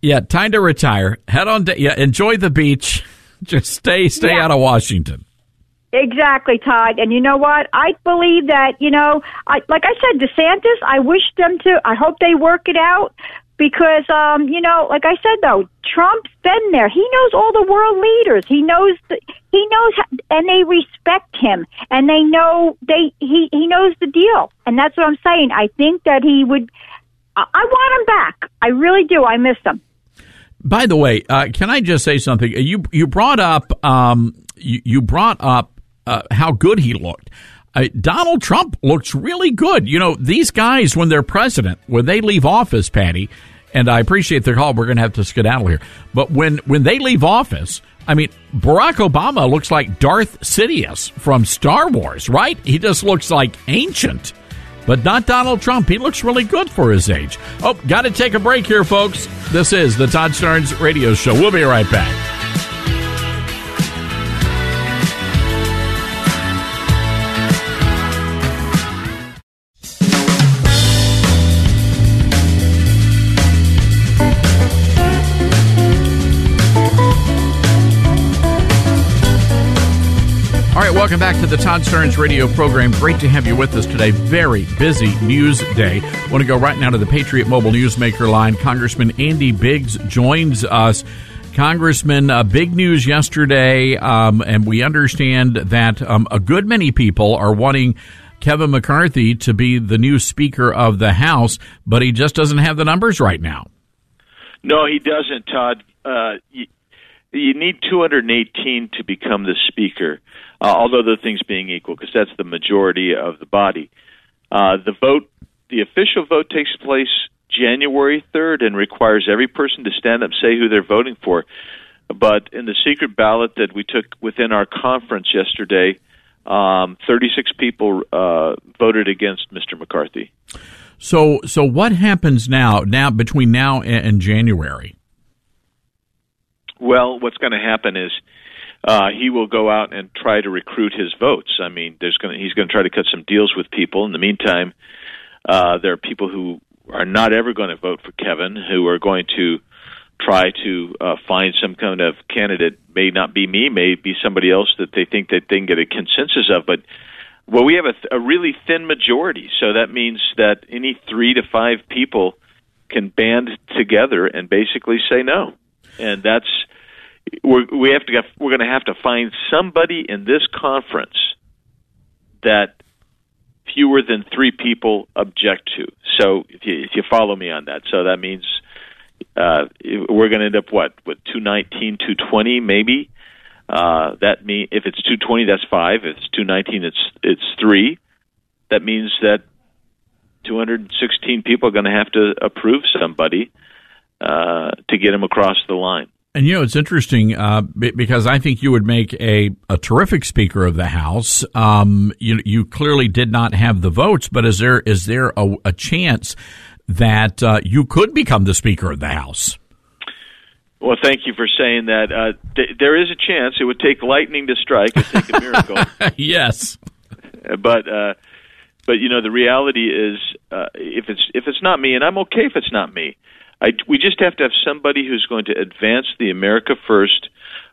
Speaker 3: Yeah, time to retire. Head on. To, yeah, enjoy the beach. Just stay, stay yeah. out of Washington.
Speaker 22: Exactly, Todd. And you know what? I believe that, you know, I, like I said, DeSantis, I wish them to, I hope they work it out. because um, you know, like I said though, Trump's been there. He knows all the world leaders. He knows the, he knows, and they respect him, and they know they he he knows the deal, and that's what I'm saying. I think that he would. I, I want him back. I really do. I miss him.
Speaker 3: By the way, uh, can I just say something? You you brought up um, you, you brought up uh, how good he looked. Uh, Donald Trump looks really good. You know, these guys, when they're president, when they leave office, Patty, and I appreciate their call. We're going to have to skedaddle here. But when, when they leave office, I mean, Barack Obama looks like Darth Sidious from Star Wars, right? He just looks like ancient. But not Donald Trump. He looks really good for his age. Oh, got to take a break here, folks. This is the Todd Starnes Radio Show. We'll be right back. Welcome back to the Todd Starnes radio program. Great to have you with us today. Very busy news day. Want to go right now to the Patriot Mobile Newsmaker line. Congressman Andy Biggs joins us. Congressman, uh, big news yesterday, um, and we understand that um, a good many people are wanting Kevin McCarthy to be the new Speaker of the House, but he just doesn't have the numbers right now.
Speaker 23: No, he doesn't, Todd. Uh, you, you need 218 to become the Speaker uh, all other things being equal, because that's the majority of the body. Uh, the vote, the official vote takes place January 3rd and requires every person to stand up, say who they're voting for. But in the secret ballot that we took within our conference yesterday, um, 36 people uh, voted against Mr. McCarthy.
Speaker 3: So, so what happens now? Now, between now and January.
Speaker 23: Well, what's going to happen is uh, he will go out and try to recruit his votes. I mean, there's going he's going to try to cut some deals with people. In the meantime, uh, there are people who are not ever going to vote for Kevin who are going to try to uh, find some kind of candidate. May not be me, may be somebody else that they think that they can get a consensus of. But well, we have a, th- a really thin majority, so that means that any three to five people can band together and basically say no, and that's we're, we have to get, we're going to have to find somebody in this conference that fewer than three people object to. So if you, if you follow me on that, so that means uh, we're going to end up what with two nineteen, two twenty, maybe. Uh, that mean if it's two twenty, that's five. If it's two nineteen, it's it's three. That means that two hundred sixteen people are going to have to approve somebody uh, to get them across the line.
Speaker 3: And you know, it's interesting uh, because I think you would make a, a terrific Speaker of the House. Um, you you clearly did not have the votes, but is there is there a, a chance that uh, you could become the Speaker of the House?
Speaker 23: Well, thank you for saying that. Uh, th- there is a chance. It would take lightning to strike. It'd take a miracle.
Speaker 3: yes,
Speaker 23: but uh, but you know the reality is uh, if it's if it's not me, and I'm okay if it's not me. I, we just have to have somebody who's going to advance the America First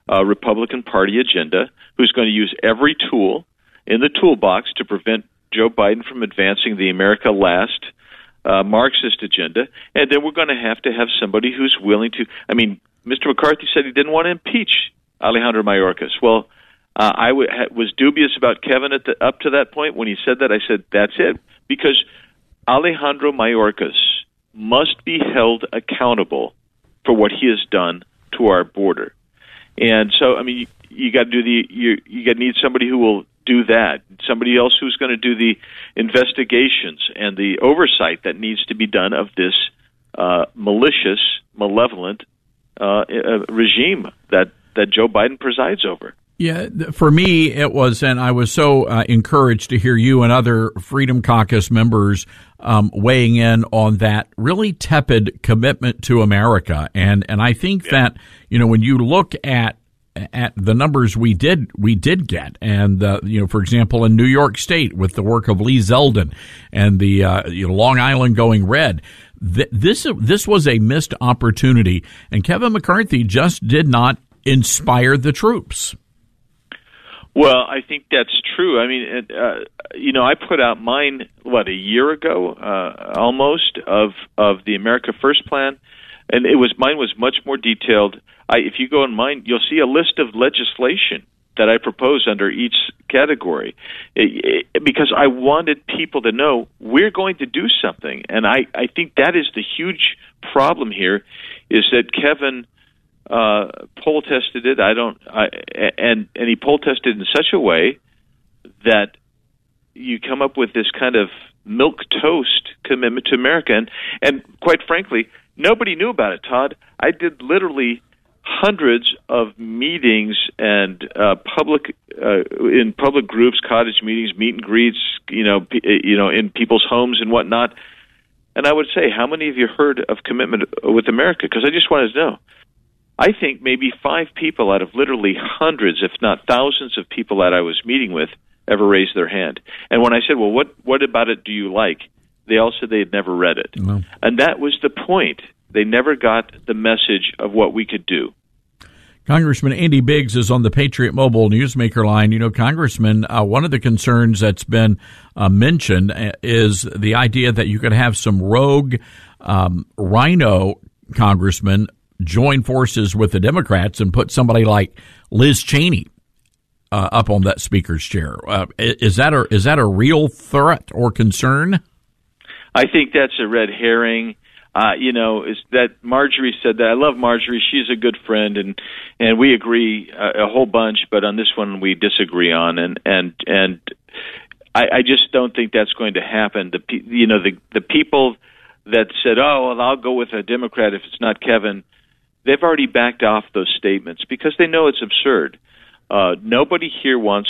Speaker 23: uh, Republican Party agenda, who's going to use every tool in the toolbox to prevent Joe Biden from advancing the America Last uh, Marxist agenda. And then we're going to have to have somebody who's willing to. I mean, Mr. McCarthy said he didn't want to impeach Alejandro Mayorkas. Well, uh, I w- was dubious about Kevin at the, up to that point. When he said that, I said, that's it. Because Alejandro Mayorkas must be held accountable for what he has done to our border. And so, I mean, you, you got to do the you you got to need somebody who will do that. Somebody else who's going to do the investigations and the oversight that needs to be done of this uh, malicious, malevolent uh, uh, regime that that Joe Biden presides over.
Speaker 3: Yeah, for me, it was, and I was so uh, encouraged to hear you and other Freedom Caucus members um, weighing in on that really tepid commitment to America, and and I think yeah. that you know when you look at at the numbers we did we did get, and uh, you know, for example, in New York State with the work of Lee Zeldin and the uh, you know, Long Island going red, this this was a missed opportunity, and Kevin McCarthy just did not inspire the troops.
Speaker 23: Well, I think that's true. I mean, uh, you know, I put out mine what a year ago, uh, almost of of the America First plan, and it was mine was much more detailed. I, if you go in mine, you'll see a list of legislation that I proposed under each category, it, it, because I wanted people to know we're going to do something, and I I think that is the huge problem here, is that Kevin uh, poll tested it. I don't, I, and and he poll tested in such a way that you come up with this kind of milk toast commitment to America, and and quite frankly, nobody knew about it. Todd, I did literally hundreds of meetings and uh, public uh, in public groups, cottage meetings, meet and greets, you know, p- you know, in people's homes and whatnot. And I would say, how many of you heard of Commitment with America? Because I just wanted to know. I think maybe five people out of literally hundreds, if not thousands, of people that I was meeting with ever raised their hand. And when I said, "Well, what what about it do you like?" They all said they had never read it,
Speaker 3: No.
Speaker 23: and that was the point. They never got the message of what we could do.
Speaker 3: Congressman Andy Biggs is on the Patriot Mobile Newsmaker line. You know, Congressman, uh, one of the concerns that's been uh, mentioned uh, is the idea that you could have some rogue um, RINO congressmen join forces with the Democrats and put somebody like Liz Cheney uh, up on that speaker's chair. Uh, is that a is that a real threat or concern?
Speaker 23: I think that's a red herring. Uh, you know, is that Marjorie said that. I love Marjorie. She's a good friend, and and we agree uh, a whole bunch. But on this one, we disagree on, and and and I, I just don't think that's going to happen. The you know the the people that said, "Oh, well, I'll go with a Democrat if it's not Kevin," they've already backed off those statements because they know it's absurd. Uh, nobody here wants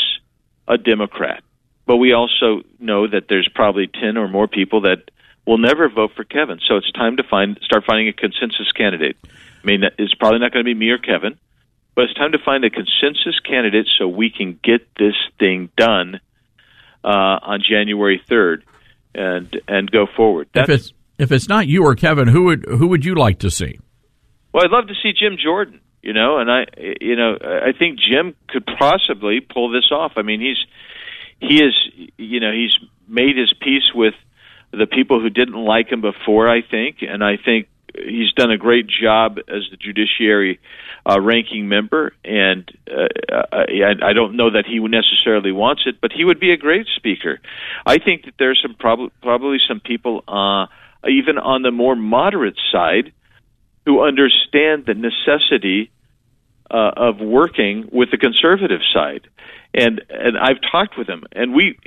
Speaker 23: a Democrat, but we also know that there's probably ten or more people that will never vote for Kevin. So it's time to find start finding a consensus candidate. I mean, it's probably not going to be me or Kevin, but it's time to find a consensus candidate so we can get this thing done uh, on January third and and go forward.
Speaker 3: If it's if it's not you or Kevin, who would who would you like to see?
Speaker 23: Well, I'd love to see Jim Jordan. You know, and I, you know, I think Jim could possibly pull this off. I mean, he's he is, you know, he's made his peace with the people who didn't like him before. I think, and I think he's done a great job as the judiciary uh, ranking member. And uh, I, I don't know that he necessarily wants it, but he would be a great speaker. I think that there's some prob- probably some people, uh, even on the more moderate side who understand the necessity uh, of working with the conservative side. And and I've talked with them, and we,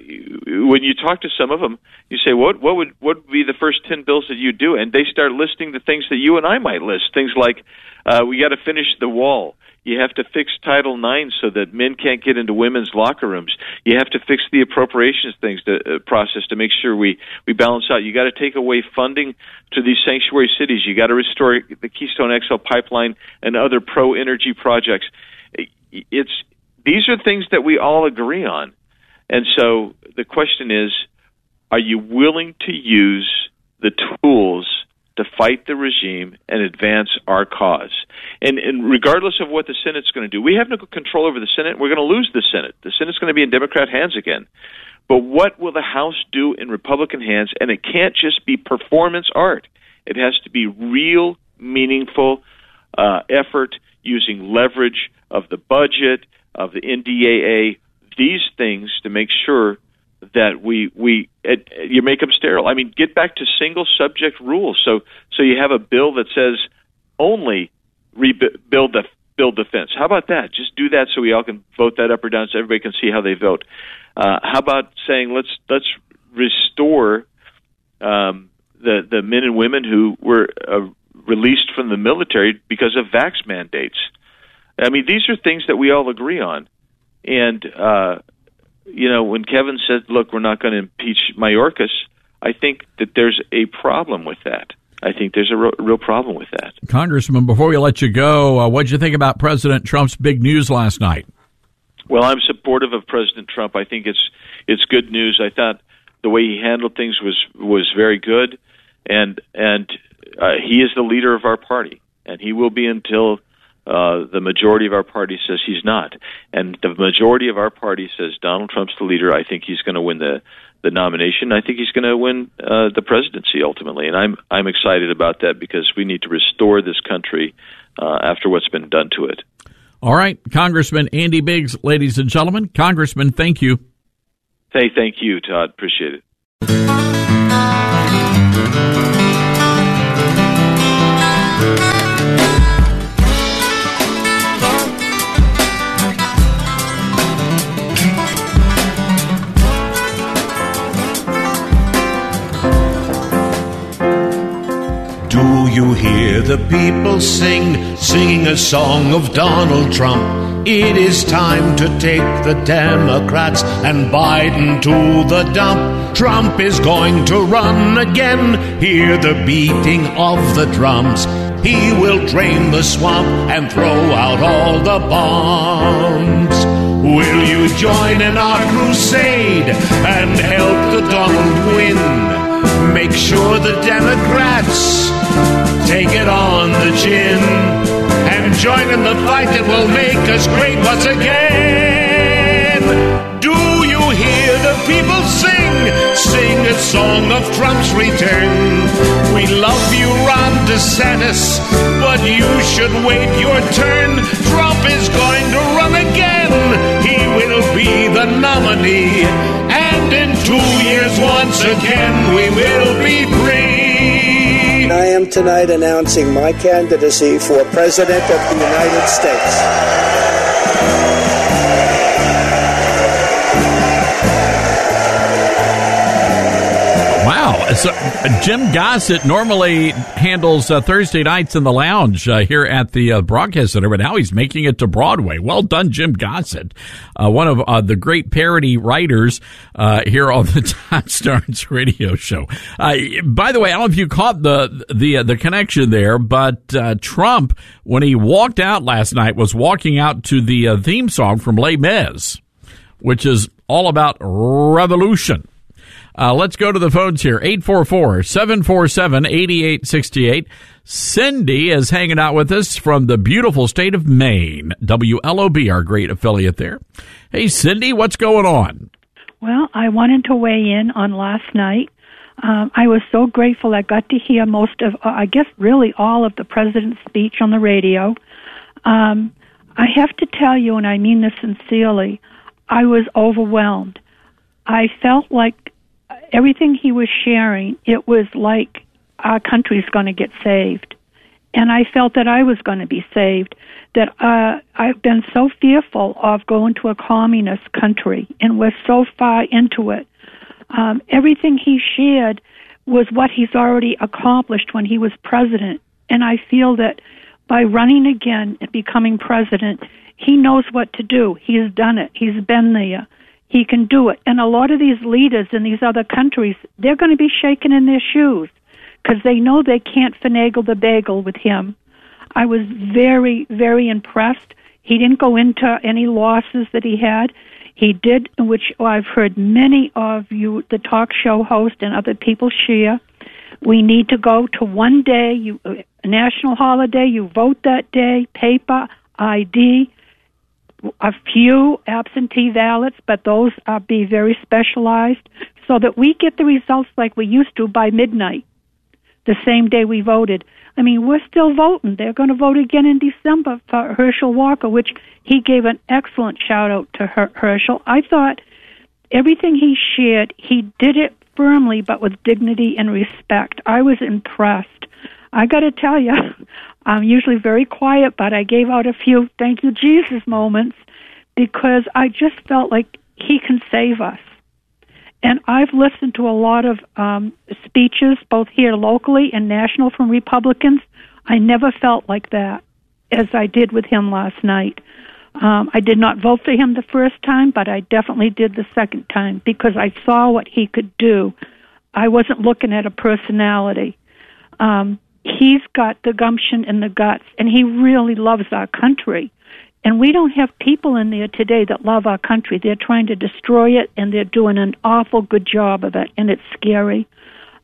Speaker 23: when you talk to some of them, you say, what what would what would be the first ten bills that you do? And they start listing the things that you and I might list. Things like, uh, we got to finish the wall. You have to fix Title IX so that men can't get into women's locker rooms. You have to fix the appropriations things to, uh, process to make sure we we balance out. You got to take away funding to these sanctuary cities. You got to restore the Keystone XL pipeline and other pro energy projects. It's these are things that we all agree on, and so the question is, are you willing to use the tools to fight the regime and advance our cause. And, and regardless of what the Senate's going to do, we have no control over the Senate. We're going to lose the Senate. The Senate's going to be in Democrat hands again. But what will the House do in Republican hands? And it can't just be performance art. It has to be real, meaningful uh, effort using leverage of the budget, of the NDAA, these things to make sure that we we it, you make them sterile. I mean, get back to single subject rules. So so you have a bill that says only rebuild the build the fence. How about that? Just do that so we all can vote that up or down, so everybody can see how they vote. Uh, how about saying let's let's restore um, the the men and women who were uh, released from the military because of vax mandates? I mean, these are things that we all agree on, and uh, you know, when Kevin said, "Look, we're not going to impeach Mayorkas," I think that there's a problem with that. I think there's a real, real problem with that.
Speaker 3: Congressman, before we let you go, uh, what did you think about President Trump's big news last night?
Speaker 23: Well, I'm supportive of President Trump. I think it's it's good news. I thought the way he handled things was was very good, and and uh, he is the leader of our party, and he will be until Uh, the majority of our party says he's not, and the majority of our party says Donald Trump's the leader. I think he's going to win the the nomination. I think he's going to win uh, the presidency ultimately, and I'm I'm excited about that because we need to restore this country uh, after what's been done to it.
Speaker 3: All right, Congressman Andy Biggs, ladies and gentlemen, Congressman, thank you.
Speaker 23: Hey, thank you, Todd. Appreciate it.
Speaker 24: You hear the people sing, singing a song of Donald Trump? It is time to take the Democrats and Biden to the dump. Trump is going to run again. Hear the beating of the drums. He will drain the swamp and throw out all the bombs. Will you join in our crusade and help the Donald win? Make sure the Democrats take it on the chin and join in the fight that will make us great once again. Do you hear the people sing? Sing a song of Trump's return. We love you, Ron DeSantis, but you should wait your turn. Trump is going to run again. He will be the nominee. And in two years, once again, we will be free.
Speaker 4: I am tonight announcing my candidacy for President of the United States.
Speaker 3: So, uh, Jim Gossett normally handles uh, Thursday nights in the lounge uh, here at the uh, Broadcast Center, but now he's making it to Broadway. Well done, Jim Gossett, uh, one of uh, the great parody writers here on the Todd Starnes radio show. by the way, I don't know if you caught the the the connection there, but Trump, when he walked out last night, was walking out to the theme song from Les Mis, which is all about revolution. Uh, let's go to the phones here. 844-747-8868. Cindy is hanging out with us from the beautiful state of Maine. WLOB, our great affiliate there. Hey, Cindy, what's going on?
Speaker 25: Well, I wanted to weigh in on last night. Um, I was so grateful I got to hear most of, uh, I guess, really all of the president's speech on the radio. Um, I have to tell you, and I mean this sincerely, I was overwhelmed. I felt like everything he was sharing, it was like our country's going to get saved. And I felt that I was going to be saved. That uh, I've been so fearful of going to a communist country, and we're so far into it. Um, everything he shared was what he's already accomplished when he was president. And I feel that by running again and becoming president, he knows what to do. He's done it. He's been there he can do it. And a lot of these leaders in these other countries, they're going to be shaken in their shoes because they know they can't finagle the bagel with him. I was very, very impressed. He didn't go into any losses that he had. He did, which I've heard many of you, the talk show host and other people share. We need to go to one day, you, uh, national holiday. You vote that day, paper, ID, a few absentee ballots, but those are be very specialized so that we get the results like we used to by midnight, the same day we voted. I mean, we're still voting. They're going to vote again in December for Herschel Walker, which he gave an excellent shout out to Her- Herschel. I thought everything he shared, he did it firmly but with dignity and respect. I was impressed. I got to tell you, I'm usually very quiet, but I gave out a few thank you, Jesus moments because I just felt like he can save us. And I've listened to a lot of um, speeches, both here locally and national, from Republicans. I never felt like that as I did with him last night. Um, I did not vote for him the first time, but I definitely did the second time because I saw what he could do. I wasn't looking at a personality. Um, he's got the gumption and the guts, and he really loves our country. And we don't have people in there today that love our country. They're trying to destroy it, and they're doing an awful good job of it, and it's scary.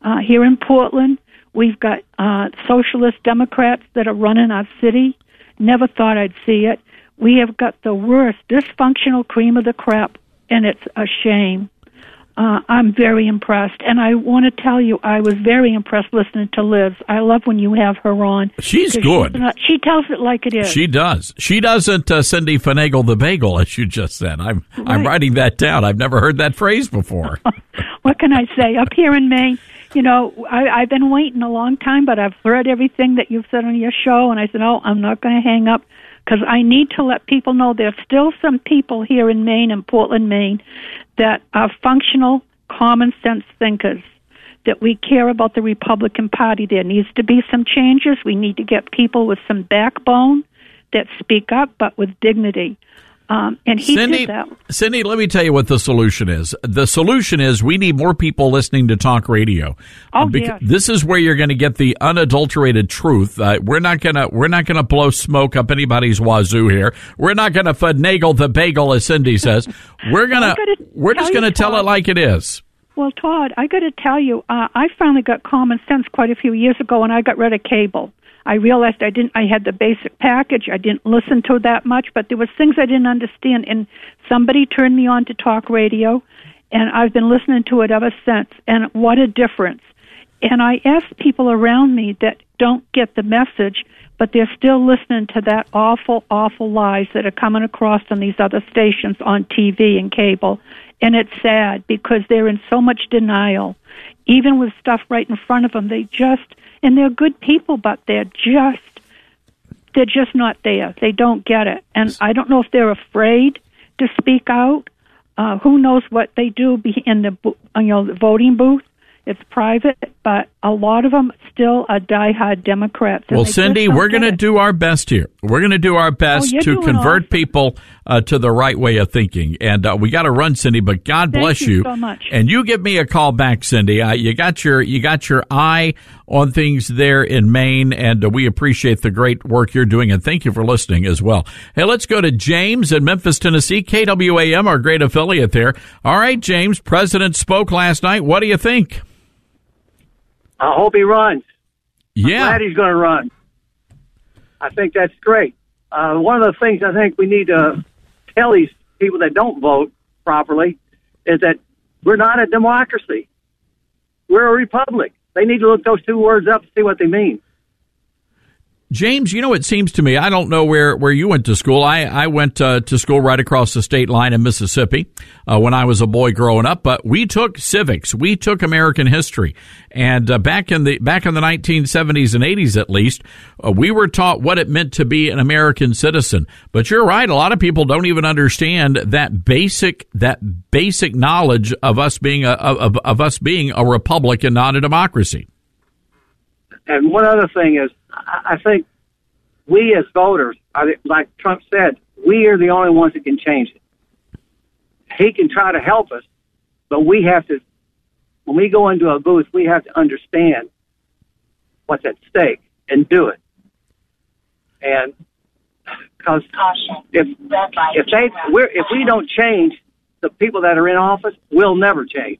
Speaker 25: Uh, here in Portland, we've got uh, socialist Democrats that are running our city. Never thought I'd see it. We have got the worst dysfunctional cream of the crop, and it's a shame. Uh, I'm very impressed, and I want to tell you, I was very impressed listening to Liz. I love when you have her on.
Speaker 3: She's good.
Speaker 25: not- she tells it like it is.
Speaker 3: She does. She doesn't uh, Cindy finagle the bagel, as you just said. I'm I'm writing that down. I've never heard that phrase before.
Speaker 25: what can I say? Up here in Maine, you know, I, I've been waiting a long time, but I've heard everything that you've said on your show, and I said, oh, I'm not going to hang up because I need to let people know there's still some people here in Maine and Portland, Maine, that are functional, common sense thinkers. That we care about the Republican Party. There needs to be some changes. We need to get people with some backbone that speak up, but with dignity. Um, and he
Speaker 3: Cindy,
Speaker 25: did that.
Speaker 3: Cindy, let me tell you what the solution is. The solution is we need more people listening to talk radio.
Speaker 25: Oh,
Speaker 3: Uh,
Speaker 25: yes.
Speaker 3: This is where you're going to get the unadulterated truth. Uh, we're not going to we're not going to blow smoke up anybody's wazoo here. We're not going to finagle the bagel, as Cindy says. We're gonna
Speaker 25: gonna
Speaker 3: we're just going to tell it like it is.
Speaker 25: Well, Todd, I got to tell you, uh, I finally got common sense quite a few years ago, and I got rid of cable. I realized I didn't. I had the basic package. I didn't listen to that much, but there was things I didn't understand, and somebody turned me on to talk radio, and I've been listening to it ever since. And what a difference! And I asked people around me that don't get the message, but they're still listening to that awful, awful lies that are coming across on these other stations on TV and cable. And it's sad because they're in so much denial. Even with stuff right in front of them, they just, and they're good people, but they're just, they're just not there. They don't get it. And I don't know if they're afraid to speak out. Uh, who knows what they do be in the, bo- you know, the voting booth? It's private, but a lot of them still are diehard Democrats.
Speaker 3: Well, Cindy, we're going to do our best here. We're going to do our best
Speaker 25: you're
Speaker 3: to convert people uh, to the right way of thinking. And uh, we got to run, Cindy. But God
Speaker 25: Thank
Speaker 3: bless
Speaker 25: you so much.
Speaker 3: And you give me a call back, Cindy. Uh, you got your you got your eye on things there in Maine, and uh, we appreciate the great work you're doing. And thank you for listening as well. Hey, let's go to James in Memphis, Tennessee. KWAM, our great affiliate there. All right, James. President spoke last night. What do you think?
Speaker 26: I hope he runs.
Speaker 3: Yeah.
Speaker 26: I'm glad he's going to run. I think that's great. Uh, one of the things I think we need to tell these people that don't vote properly is that we're not a democracy. We're a republic. They need to look those two words up to see what they mean.
Speaker 3: James, you know, it seems to me, I don't know where, where you went to school. I, I went uh, to school right across the state line in Mississippi uh, when I was a boy growing up, but we took civics. We took American history. And uh, back in the back in the 1970s and 80s at least, uh, we were taught what it meant to be an American citizen. But you're right, a lot of people don't even understand that basic that basic knowledge of us being a of, of us being a republic and not a democracy.
Speaker 26: And one other thing is, I I think we as voters, like Trump said, we are the only ones that can change it. He can try to help us, but we have to, when we go into a booth, we have to understand what's at stake and do it. And because if if they we're, if we don't change, the people that are in office will never change.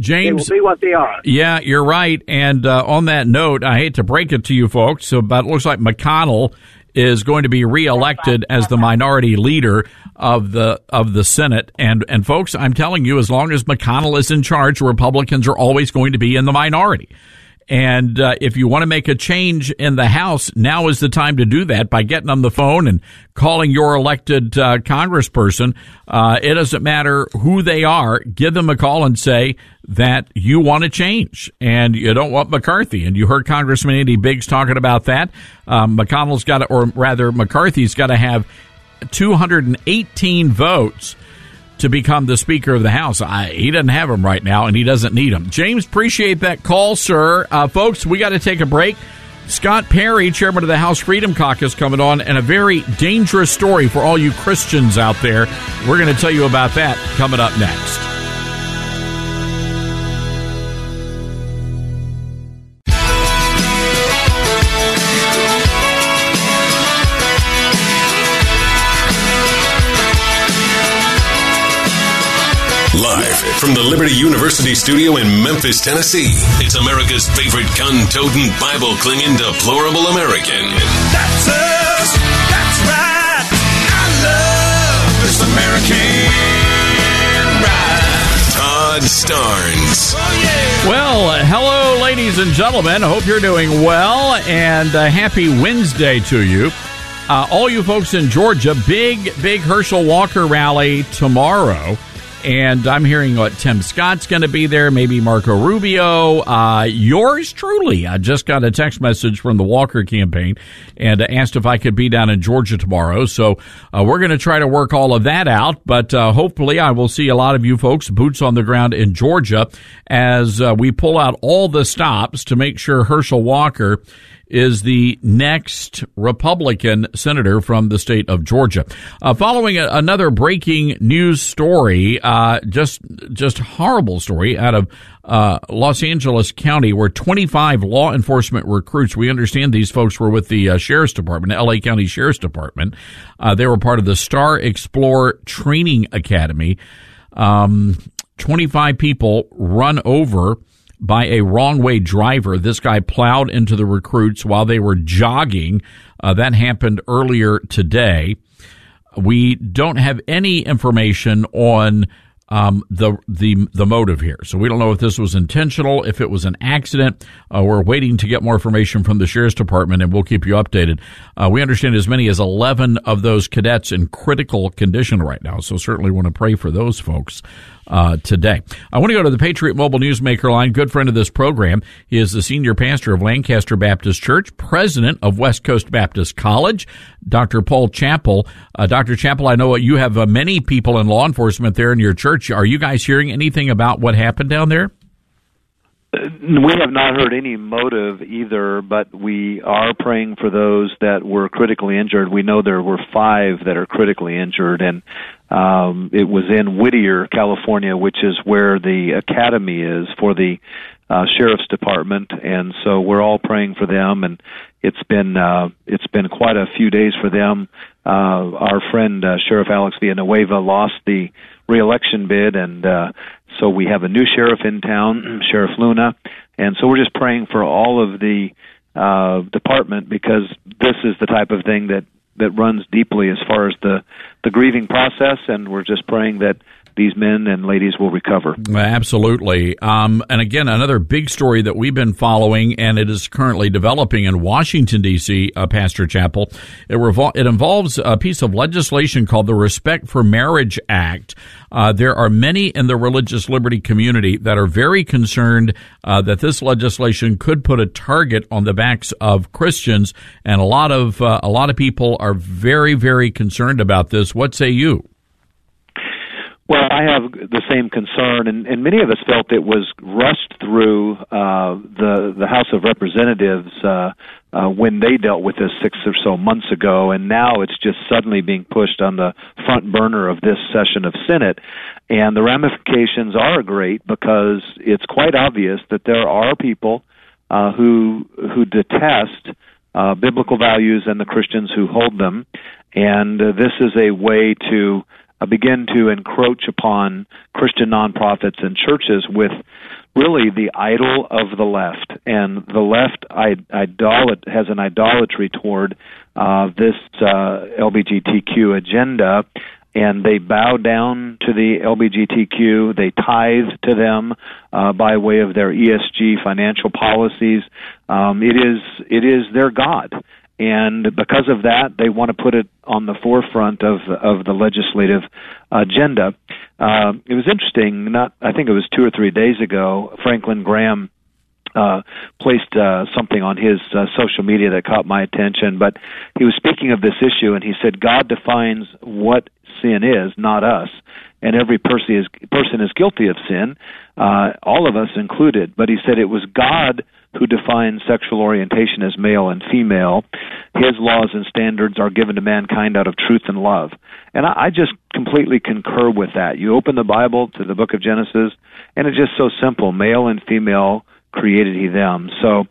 Speaker 3: James,
Speaker 26: They will be what they are.
Speaker 3: Yeah, you're right. And uh, on that note, I hate to break it to you folks, but it looks like McConnell is going to be reelected as the minority leader of the of the Senate. And and folks, I'm telling you, as long as McConnell is in charge, Republicans are always going to be in the minority. And uh, if you want to make a change in the House, now is the time to do that by getting on the phone and calling your elected uh, congressperson. Uh, it doesn't matter who they are. Give them a call and say that you want to change and you don't want McCarthy. And you heard Congressman Andy Biggs talking about that. Um, McConnell's got to, or rather, McCarthy's got to have 218 votes to become the Speaker of the House. I, he doesn't have them right now, and he doesn't need them. James, appreciate that call, sir. Uh, folks, we got to take a break. Scott Perry, chairman of the House Freedom Caucus, coming on, and a very dangerous story for all you Christians out there. We're going to tell you about that coming up next.
Speaker 1: From the Liberty University studio in Memphis, Tennessee, it's America's favorite gun toting, Bible clinging, deplorable American.
Speaker 2: That's us. That's right. I love this American ride.
Speaker 1: Todd Starnes.
Speaker 3: Well, uh, hello, ladies and gentlemen. I hope you're doing well, and uh, happy Wednesday to you. Uh, all you folks in Georgia, big, big Herschel Walker rally tomorrow. And I'm hearing what Tim Scott's going to be there, maybe Marco Rubio. Uh, yours truly. I just got a text message from the Walker campaign and asked if I could be down in Georgia tomorrow. So uh, we're going to try to work all of that out. But uh, hopefully, I will see a lot of you folks boots on the ground in Georgia as uh, we pull out all the stops to make sure Herschel Walker is the next Republican senator from the state of Georgia. Uh, following a, another breaking news story, uh, just just horrible story out of uh, Los Angeles County, where 25 law enforcement recruits. We understand these folks were with the uh, sheriff's department, L.A. County Sheriff's Department. Uh, they were part of the Star Explorer Training Academy. Um, 25 people run over by a wrong way driver. This guy plowed into the recruits while they were jogging. Uh, that happened earlier today. We don't have any information on um, the the the motive here, so we don't know if this was intentional, if it was an accident. Uh, we're waiting to get more information from the sheriff's department, and we'll keep you updated. Uh, we understand as many as eleven of those cadets in critical condition right now, so certainly want to pray for those folks uh, today. I want to go to the Patriot Mobile Newsmaker line. Good friend of this program. He is the senior pastor of Lancaster Baptist Church, president of West Coast Baptist College, Dr. Paul Chappell. Uh, Dr. Chappell, I know you have uh, many people in law enforcement there in your church. Are you guys hearing anything about what happened down there?
Speaker 27: We have not heard any motive either, but we are praying for those that were critically injured. We know there were five that are critically injured, and um, it was in Whittier, California, which is where the academy is for the uh, sheriff's department, and so we're all praying for them. And it's been uh, it's been quite a few days for them. Uh, our friend uh, Sheriff Alex Villanueva lost the reelection bid, and uh, so we have a new sheriff in town, Sheriff Luna, and so we're just praying for all of the uh, department because this is the type of thing that that runs deeply as far as the the grieving process, and we're just praying that these men and ladies will recover.
Speaker 3: Absolutely. Um, and again, another big story that we've been following, and it is currently developing in Washington, D.C., uh, Pastor Chappell. It, revol- it involves a piece of legislation called the Respect for Marriage Act. Uh, there are many in the religious liberty community that are very concerned uh, that this legislation could put a target on the backs of Christians, and a lot of uh, a lot of people are very, very concerned about this. What say you?
Speaker 27: Well, I have the same concern, and, and many of us felt it was rushed through uh, the the House of Representatives uh, uh, when they dealt with this six or so months ago, and now it's just suddenly being pushed on the front burner of this session of Senate. And the ramifications are great because it's quite obvious that there are people uh, who who detest uh, biblical values and the Christians who hold them, and uh, this is a way to begin to encroach upon Christian nonprofits and churches with really the idol of the left, and the left idolat has an idolatry toward uh, this uh, LGBTQ agenda, and they bow down to the LGBTQ. They tithe to them uh, by way of their ESG financial policies. Um, it is it is their god, and because of that, they want to put it on the forefront of of the legislative agenda. Uh, it was interesting. Not, I think it was two or three days ago. Franklin Graham uh, placed uh, something on his uh, social media that caught my attention. But he was speaking of this issue, and he said God defines what sin is, not us. And every person is person is guilty of sin, uh, all of us included. But he said it was God who defines sexual orientation as male and female. His laws and standards are given to mankind out of truth and love. And I, I just completely concur with that. You open the Bible to the book of Genesis, and it's just so simple. Male and female created he them. So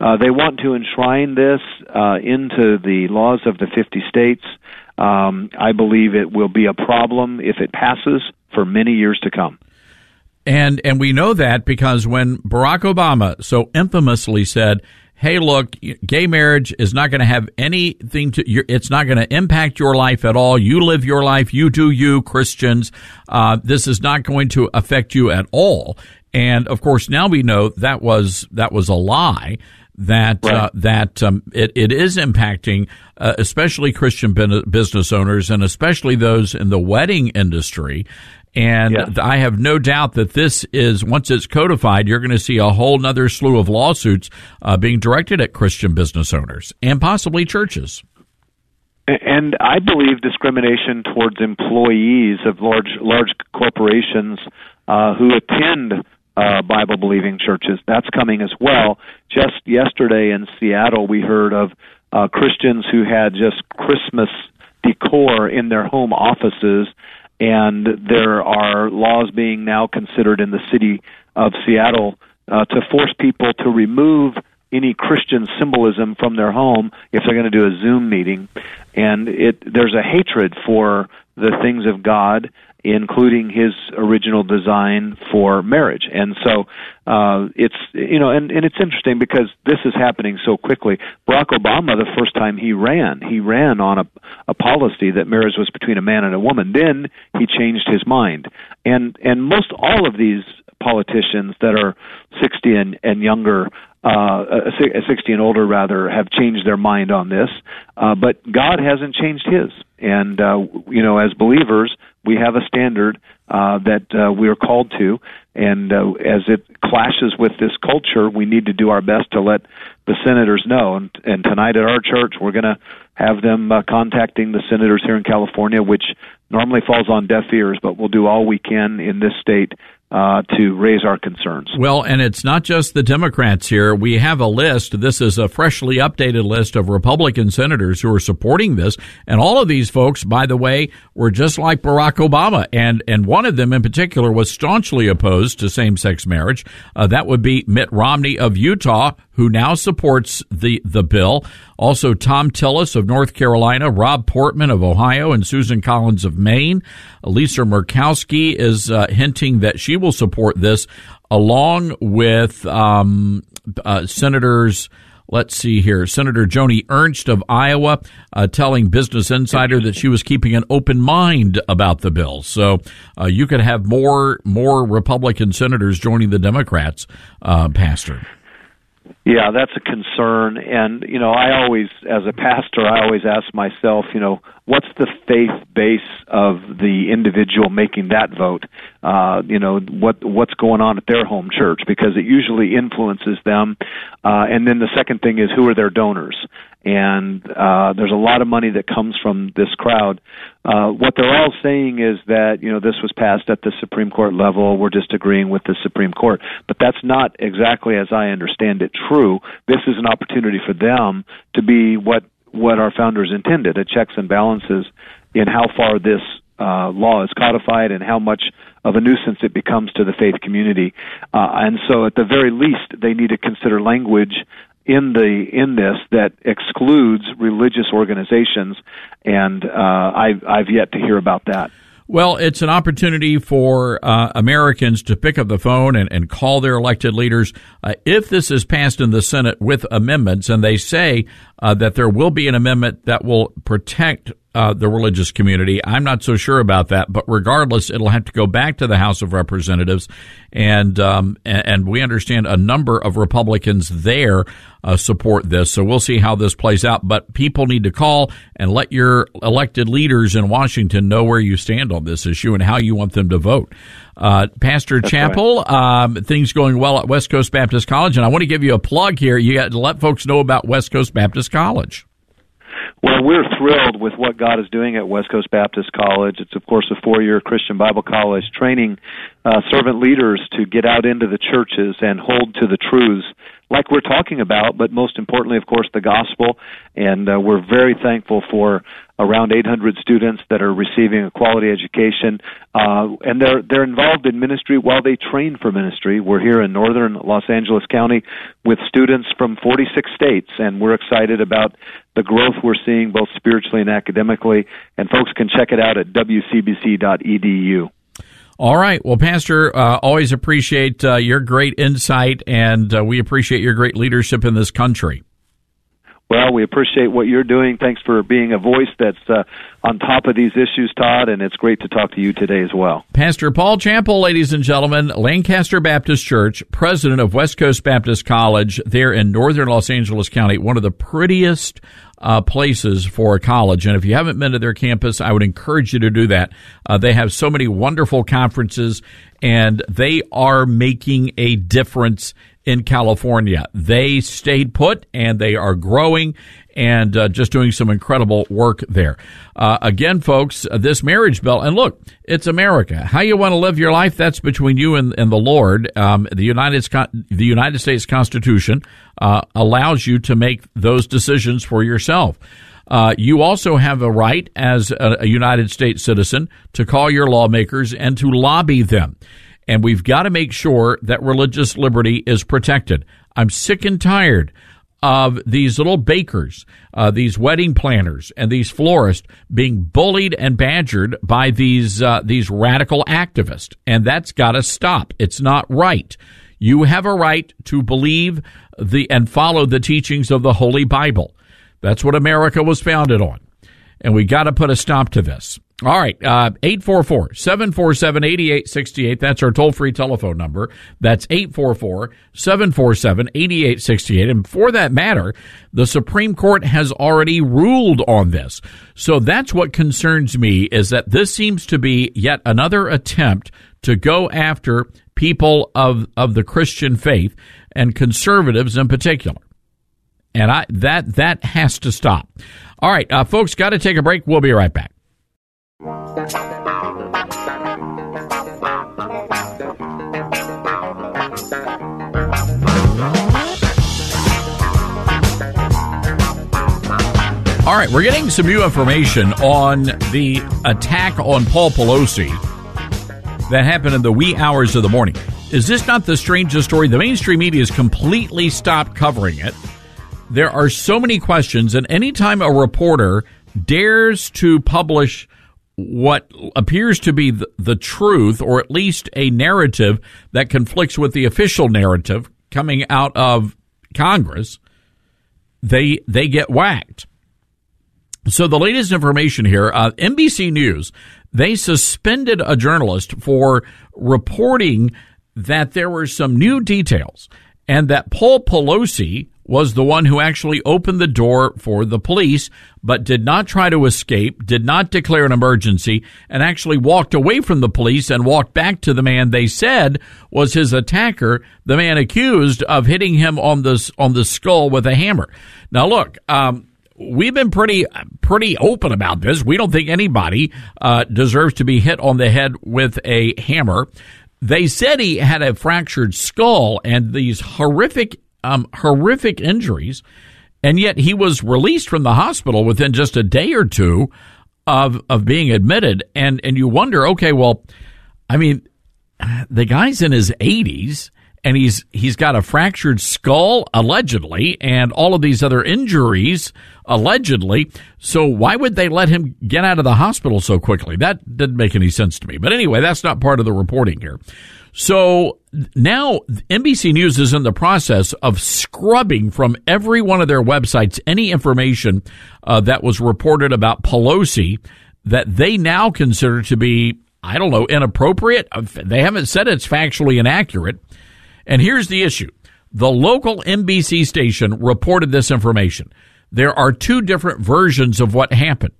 Speaker 27: uh, they want to enshrine this uh, into the laws of the 50 states. Um, I believe it will be a problem if it passes for many years to come.
Speaker 3: And and we know that because when Barack Obama so infamously said, "Hey, look, gay marriage is not going to have anything to. It's not going to impact your life at all. You live your life. You do you, Christians. Uh, this is not going to affect you at all." And of course, now we know that was that was a lie. That
Speaker 27: Right.
Speaker 3: uh, that um, it, it is impacting, uh, especially Christian business owners and especially those in the wedding industry. And th- I have no doubt that this is once it's codified, you're going to see a whole nother slew of lawsuits uh, being directed at Christian business owners and possibly churches.
Speaker 27: And I believe discrimination towards employees of large large corporations uh, who attend uh, Bible believing churches that's coming as well. Just yesterday in Seattle, we heard of uh, Christians who had just Christmas decor in their home offices, and there are laws being now considered in the city of Seattle uh, to force people to remove any Christian symbolism from their home if they're going to do a Zoom meeting. And it there's a hatred for the things of God, including His original design for marriage. And so uh, it's you know, and, and it's interesting because this is happening so quickly. Barack Obama, the first time he ran, he ran on a, a policy that marriage was between a man and a woman. Then he changed his mind, and and most all of these politicians that are 60 and, and younger, uh, uh, uh, 60 and older rather, have changed their mind on this. Uh, but God hasn't changed His, and uh, you know, as believers, we have a standard uh, that uh, we are called to, and uh, as it clashes with this culture, we need to do our best to let the senators know. And, and tonight at our church, we're going to have them uh, contacting the senators here in California, which normally falls on deaf ears, but we'll do all we can in this state uh, to raise our concerns.
Speaker 3: Well, and it's not just the Democrats here. We have a list. This is a freshly updated list of Republican senators who are supporting this. And all of these folks, by the way, were just like Barack Obama. And, and one of them in particular was staunchly opposed to same sex marriage. Uh, that would be Mitt Romney of Utah, who now supports the, the bill. Also, Thom Tillis of North Carolina, Rob Portman of Ohio, and Susan Collins of Maine. Lisa Murkowski is uh, hinting that she will support this, along with um, uh, Senators. Let's see here. Senator Joni Ernst of Iowa uh, telling Business Insider that she was keeping an open mind about the bill. So uh, you could have more more Republican senators joining the Democrats, uh, Pastor.
Speaker 27: Yeah, that's a concern. And, you know, I always, as a pastor, I always ask myself, you know, what's the faith base of the individual making that vote? Uh, you know, what what's going on at their home church? Because it usually influences them. Uh, and then the second thing is who are their donors? And uh, there's a lot of money that comes from this crowd. Uh, what they're all saying is that you know this was passed at the Supreme Court level. We're just agreeing with the Supreme Court, but that's not exactly, as I understand it, true. This is an opportunity for them to be what what our founders intended: a checks and balances in how far this uh, law is codified and how much of a nuisance it becomes to the faith community. Uh, and so, at the very least, they need to consider language in the in this that excludes religious organizations, and uh, I've I've yet to hear about that.
Speaker 3: Well, it's an opportunity for uh, Americans to pick up the phone and, and call their elected leaders. Uh, if this is passed in the Senate with amendments, and they say uh, that there will be an amendment that will protect uh, the religious community, I'm not so sure about that. But regardless, it'll have to go back to the House of Representatives, and um, and, and we understand a number of Republicans there uh, support this. So we'll see how this plays out. But people need to call and let your elected leaders in Washington know where you stand on this issue and how you want them to vote. Uh, Pastor
Speaker 27: That's
Speaker 3: Chappell, um, things going well at West Coast Baptist College, and I want to give you a plug here. You got to let folks know about West Coast Baptist College.
Speaker 27: Well, we're thrilled with what God is doing at West Coast Baptist College. It's, of course, a four year Christian Bible college training uh, servant leaders to get out into the churches and hold to the truths like we're talking about, but most importantly, of course, the gospel. And uh, we're very thankful for around 800 students that are receiving a quality education, uh, and they're they're involved in ministry while they train for ministry. We're here in northern Los Angeles County with students from 46 states, and we're excited about the growth we're seeing both spiritually and academically. And folks can check it out at wcbc.edu.
Speaker 3: All right. Well, Pastor, uh, always appreciate uh, your great insight, and uh, we appreciate your great leadership in this country.
Speaker 27: Well, we appreciate what you're doing. Thanks for being a voice that's uh, on top of these issues, Todd, and it's great to talk to you today as well.
Speaker 3: Pastor Paul Chappell, ladies and gentlemen, Lancaster Baptist Church, president of West Coast Baptist College there in northern Los Angeles County, one of the prettiest uh, places for a college. And if you haven't been to their campus, I would encourage you to do that. Uh, they have so many wonderful conferences and they are making a difference in California. They stayed put and they are growing and uh, just doing some incredible work there. Uh, again, folks, uh, this marriage bill, and look, it's America. How you want to live your life, that's between you and, and the Lord. Um, the United the United States Constitution uh, allows you to make those decisions for yourself. Uh, you also have a right as a, a United States citizen to call your lawmakers and to lobby them and we've got to make sure that religious liberty is protected. I'm sick and tired of these little bakers, uh, these wedding planners, and these florists being bullied and badgered by these uh, these radical activists, and that's got to stop. It's not right. You have a right to believe the and follow the teachings of the Holy Bible. That's what America was founded on, and we got to put a stop to this. All right, uh, 844 747 8868. That's our toll free telephone number. That's 844 747 8868. And for that matter, the Supreme Court has already ruled on this. So that's what concerns me is that this seems to be yet another attempt to go after people of, of the Christian faith and conservatives in particular. And I, that, that has to stop. All right, uh, folks, got to take a break. We'll be right back. All right, we're getting some new information on the attack on Paul Pelosi that happened in the wee hours of the morning. Is this not the strangest story? The mainstream media has completely stopped covering it. There are so many questions, and anytime a reporter dares to publish what appears to be the, the, truth, or at least a narrative that conflicts with the official narrative coming out of Congress, they they get whacked. So the latest information here, uh, NBC News, they suspended a journalist for reporting that there were some new details and that Paul Pelosi was the one who actually opened the door for the police, but did not try to escape, did not declare an emergency, and actually walked away from the police and walked back to the man they said was his attacker, the man accused of hitting him on the, on the skull with a hammer. Now look, um, we've been pretty pretty open about this. We don't think anybody uh, deserves to be hit on the head with a hammer. They said he had a fractured skull and these horrific um, horrific injuries, and yet he was released from the hospital within just a day or two of of being admitted. And and you wonder, okay, well, I mean, the guy's in his eighties and he's he's got a fractured skull allegedly and all of these other injuries allegedly. So why would they let him get out of the hospital so quickly? That didn't make any sense to me. But anyway that's not part of the reporting here so now NBC News is in the process of scrubbing from every one of their websites any information uh, that was reported about Pelosi that they now consider to be I don't know inappropriate they haven't said it's factually inaccurate and here's the issue. The local NBC station reported this information. There are two different versions of what happened.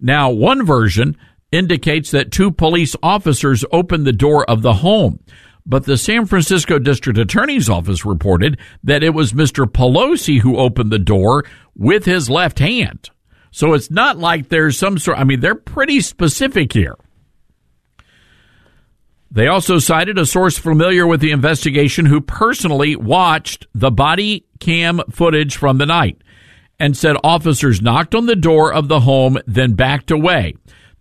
Speaker 3: Now, one version indicates that two police officers opened the door of the home, but the San Francisco District Attorney's Office reported that it was Mr. Pelosi who opened the door with his left hand. So it's not like there's some sort, I mean, they're pretty specific here. They also cited a source familiar with the investigation who personally watched the body cam footage from the night and said officers knocked on the door of the home, then backed away.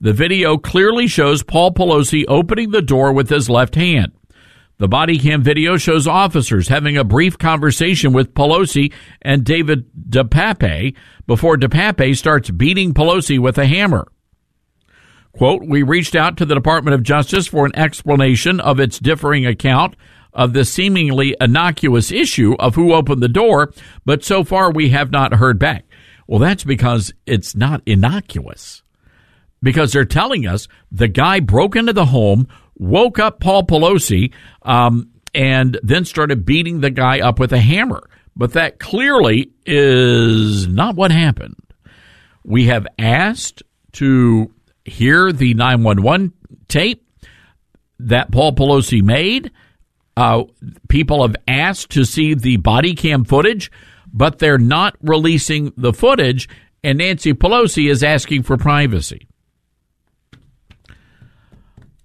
Speaker 3: The video clearly shows Paul Pelosi opening the door with his left hand. The body cam video shows officers having a brief conversation with Pelosi and David DePape before DePape starts beating Pelosi with a hammer. Quote, we reached out to the Department of Justice for an explanation of its differing account of the seemingly innocuous issue of who opened the door, but so far we have not heard back. Well, that's because it's not innocuous. Because they're telling us the guy broke into the home, woke up Paul Pelosi, um, and then started beating the guy up with a hammer. But that clearly is not what happened. We have asked to hear the 911 tape that Paul Pelosi made. Uh, people have asked to see the body cam footage, but they're not releasing the footage, and Nancy Pelosi is asking for privacy.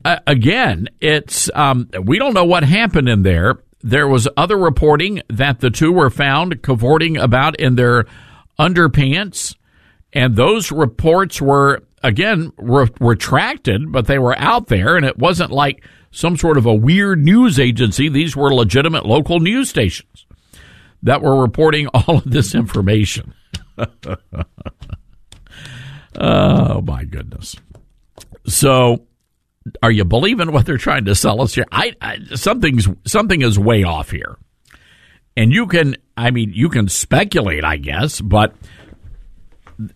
Speaker 3: Uh, again, it's um, we don't know what happened in there. There was other reporting that the two were found cavorting about in their underpants, and those reports were again re- retracted, but they were out there, and it wasn't like some sort of a weird news agency. These were legitimate local news stations that were reporting all of this information. oh my goodness! So are you believing what they're trying to sell us here? I, I something's something is way off here, and you can I mean you can speculate I guess, but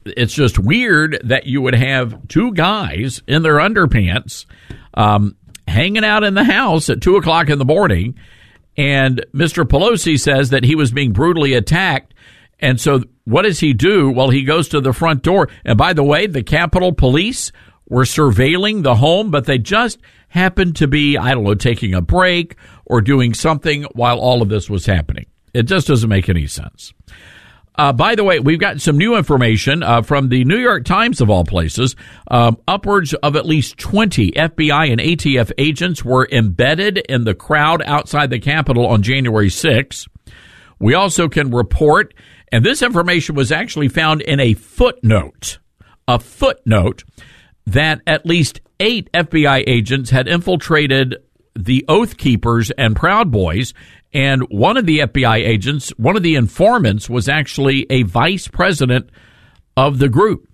Speaker 3: it's just weird that you would have two guys in their underpants um, hanging out in the house at two o'clock in the morning, and Mr. Pelosi says that he was being brutally attacked. And so, what does he do? Well, he goes to the front door. And by the way, the Capitol Police were surveilling the home, but they just happened to be, I don't know, taking a break or doing something while all of this was happening. It just doesn't make any sense. Uh, by the way, we've got some new information uh, from the New York Times, of all places. Um, upwards of at least 20 FBI and ATF agents were embedded in the crowd outside the Capitol on January 6. We also can report, and this information was actually found in a footnote, a footnote that at least eight FBI agents had infiltrated the Oath Keepers and Proud Boys. And one of the FBI agents, one of the informants, was actually a vice president of the group.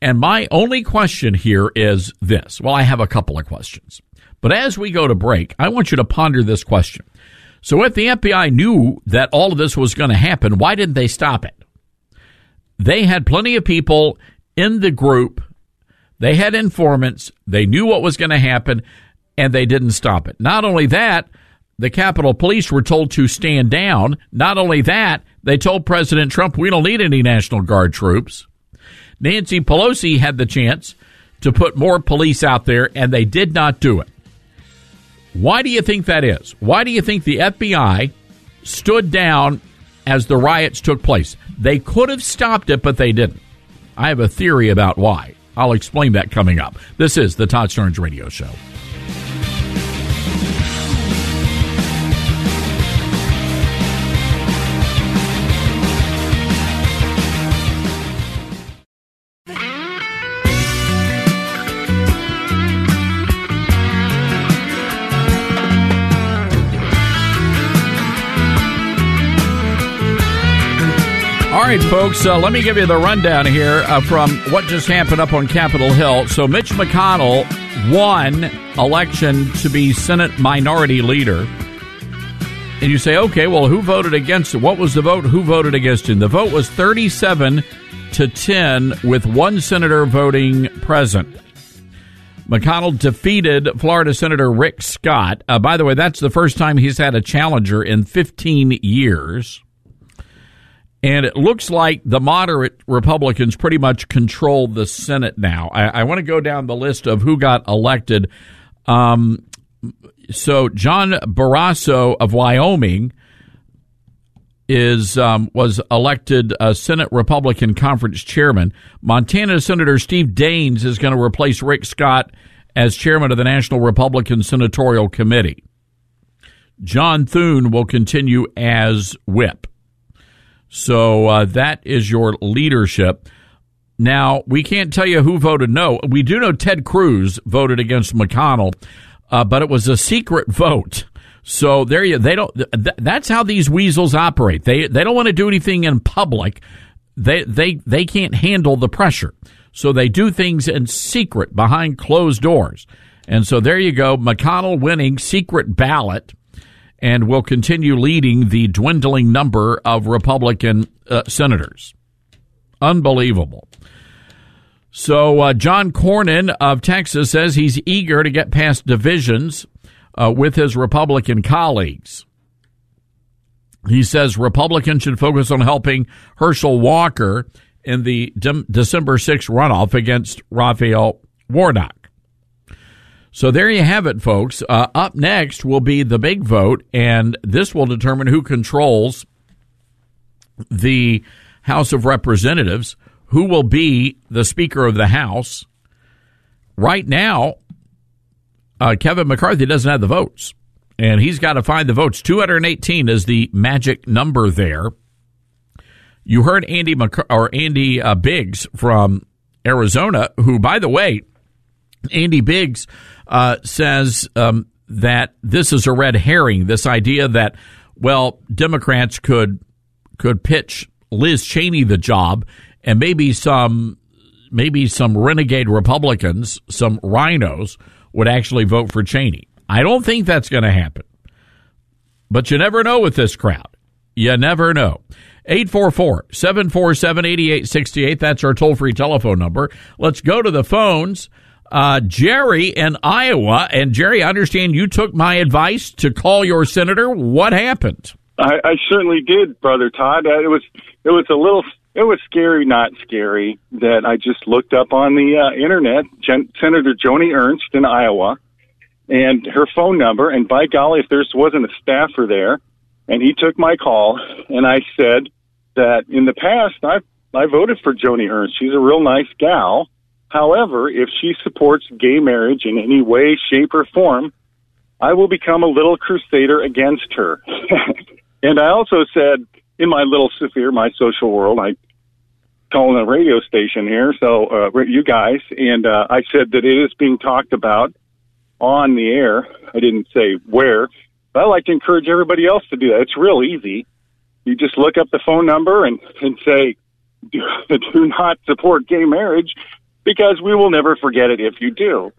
Speaker 3: And my only question here is this. Well, I have a couple of questions. But as we go to break, I want you to ponder this question. So if the FBI knew that all of this was going to happen, why didn't they stop it? They had plenty of people in the group they had informants. They knew what was going to happen, and they didn't stop it. Not only that, the Capitol Police were told to stand down. Not only that, they told President Trump, we don't need any National Guard troops. Nancy Pelosi had the chance to put more police out there, and they did not do it. Why do you think that is? Why do you think the FBI stood down as the riots took place? They could have stopped it, but they didn't. I have a theory about why. I'll explain that coming up. This is the Todd Starnes Radio Show. Right, folks, uh, let me give you the rundown here uh, from what just happened up on Capitol Hill. So, Mitch McConnell won election to be Senate Minority Leader. And you say, okay, well, who voted against it? What was the vote? Who voted against him? The vote was 37 to 10, with one senator voting present. McConnell defeated Florida Senator Rick Scott. Uh, by the way, that's the first time he's had a challenger in 15 years. And it looks like the moderate Republicans pretty much control the Senate now. I, I want to go down the list of who got elected. Um, so John Barrasso of Wyoming is um, was elected a Senate Republican Conference chairman. Montana Senator Steve Daines is going to replace Rick Scott as chairman of the National Republican Senatorial Committee. John Thune will continue as whip. So uh, that is your leadership. Now, we can't tell you who voted no. We do know Ted Cruz voted against McConnell, uh, but it was a secret vote. So there you they don't th- that's how these weasels operate. They they don't want to do anything in public. They they they can't handle the pressure. So they do things in secret behind closed doors. And so there you go. McConnell winning secret ballot and will continue leading the dwindling number of Republican uh, senators. Unbelievable. So, uh, John Cornyn of Texas says he's eager to get past divisions uh, with his Republican colleagues. He says Republicans should focus on helping Herschel Walker in the De- December 6th runoff against Raphael Warnock. So there you have it, folks. Uh, up next will be the big vote, and this will determine who controls the House of Representatives, who will be the Speaker of the House. Right now, uh, Kevin McCarthy doesn't have the votes, and he's got to find the votes. 218 is the magic number there. You heard Andy McC- or Andy uh, Biggs from Arizona, who, by the way, Andy Biggs uh, says um, that this is a red herring. This idea that well, Democrats could could pitch Liz Cheney the job, and maybe some maybe some renegade Republicans, some RINOs, would actually vote for Cheney. I don't think that's going to happen. But you never know with this crowd. You never know. 844 747 8868. That's our toll free telephone number. Let's go to the phones. Uh, Jerry in Iowa. And Jerry, I understand you took my advice to call your senator. What happened?
Speaker 28: I, I certainly did, brother Todd. Uh, It was it was a little it was scary, not scary, that I just looked up on the uh, internet Gen- Senator Joni Ernst in Iowa and her phone number. And by golly, if there wasn't a staffer there, and he took my call, and I said that in the past I I voted for Joni Ernst. She's a real nice gal. However, if she supports gay marriage in any way, shape, or form, I will become a little crusader against her. and I also said in my little sphere, my social world, I calling a radio station here, so uh, you guys, and uh, I said that it is being talked about on the air. I didn't say where, but I like to encourage everybody else to do that. It's real easy. You just look up the phone number and, and say, do, do not support gay marriage because we will never forget it if you do.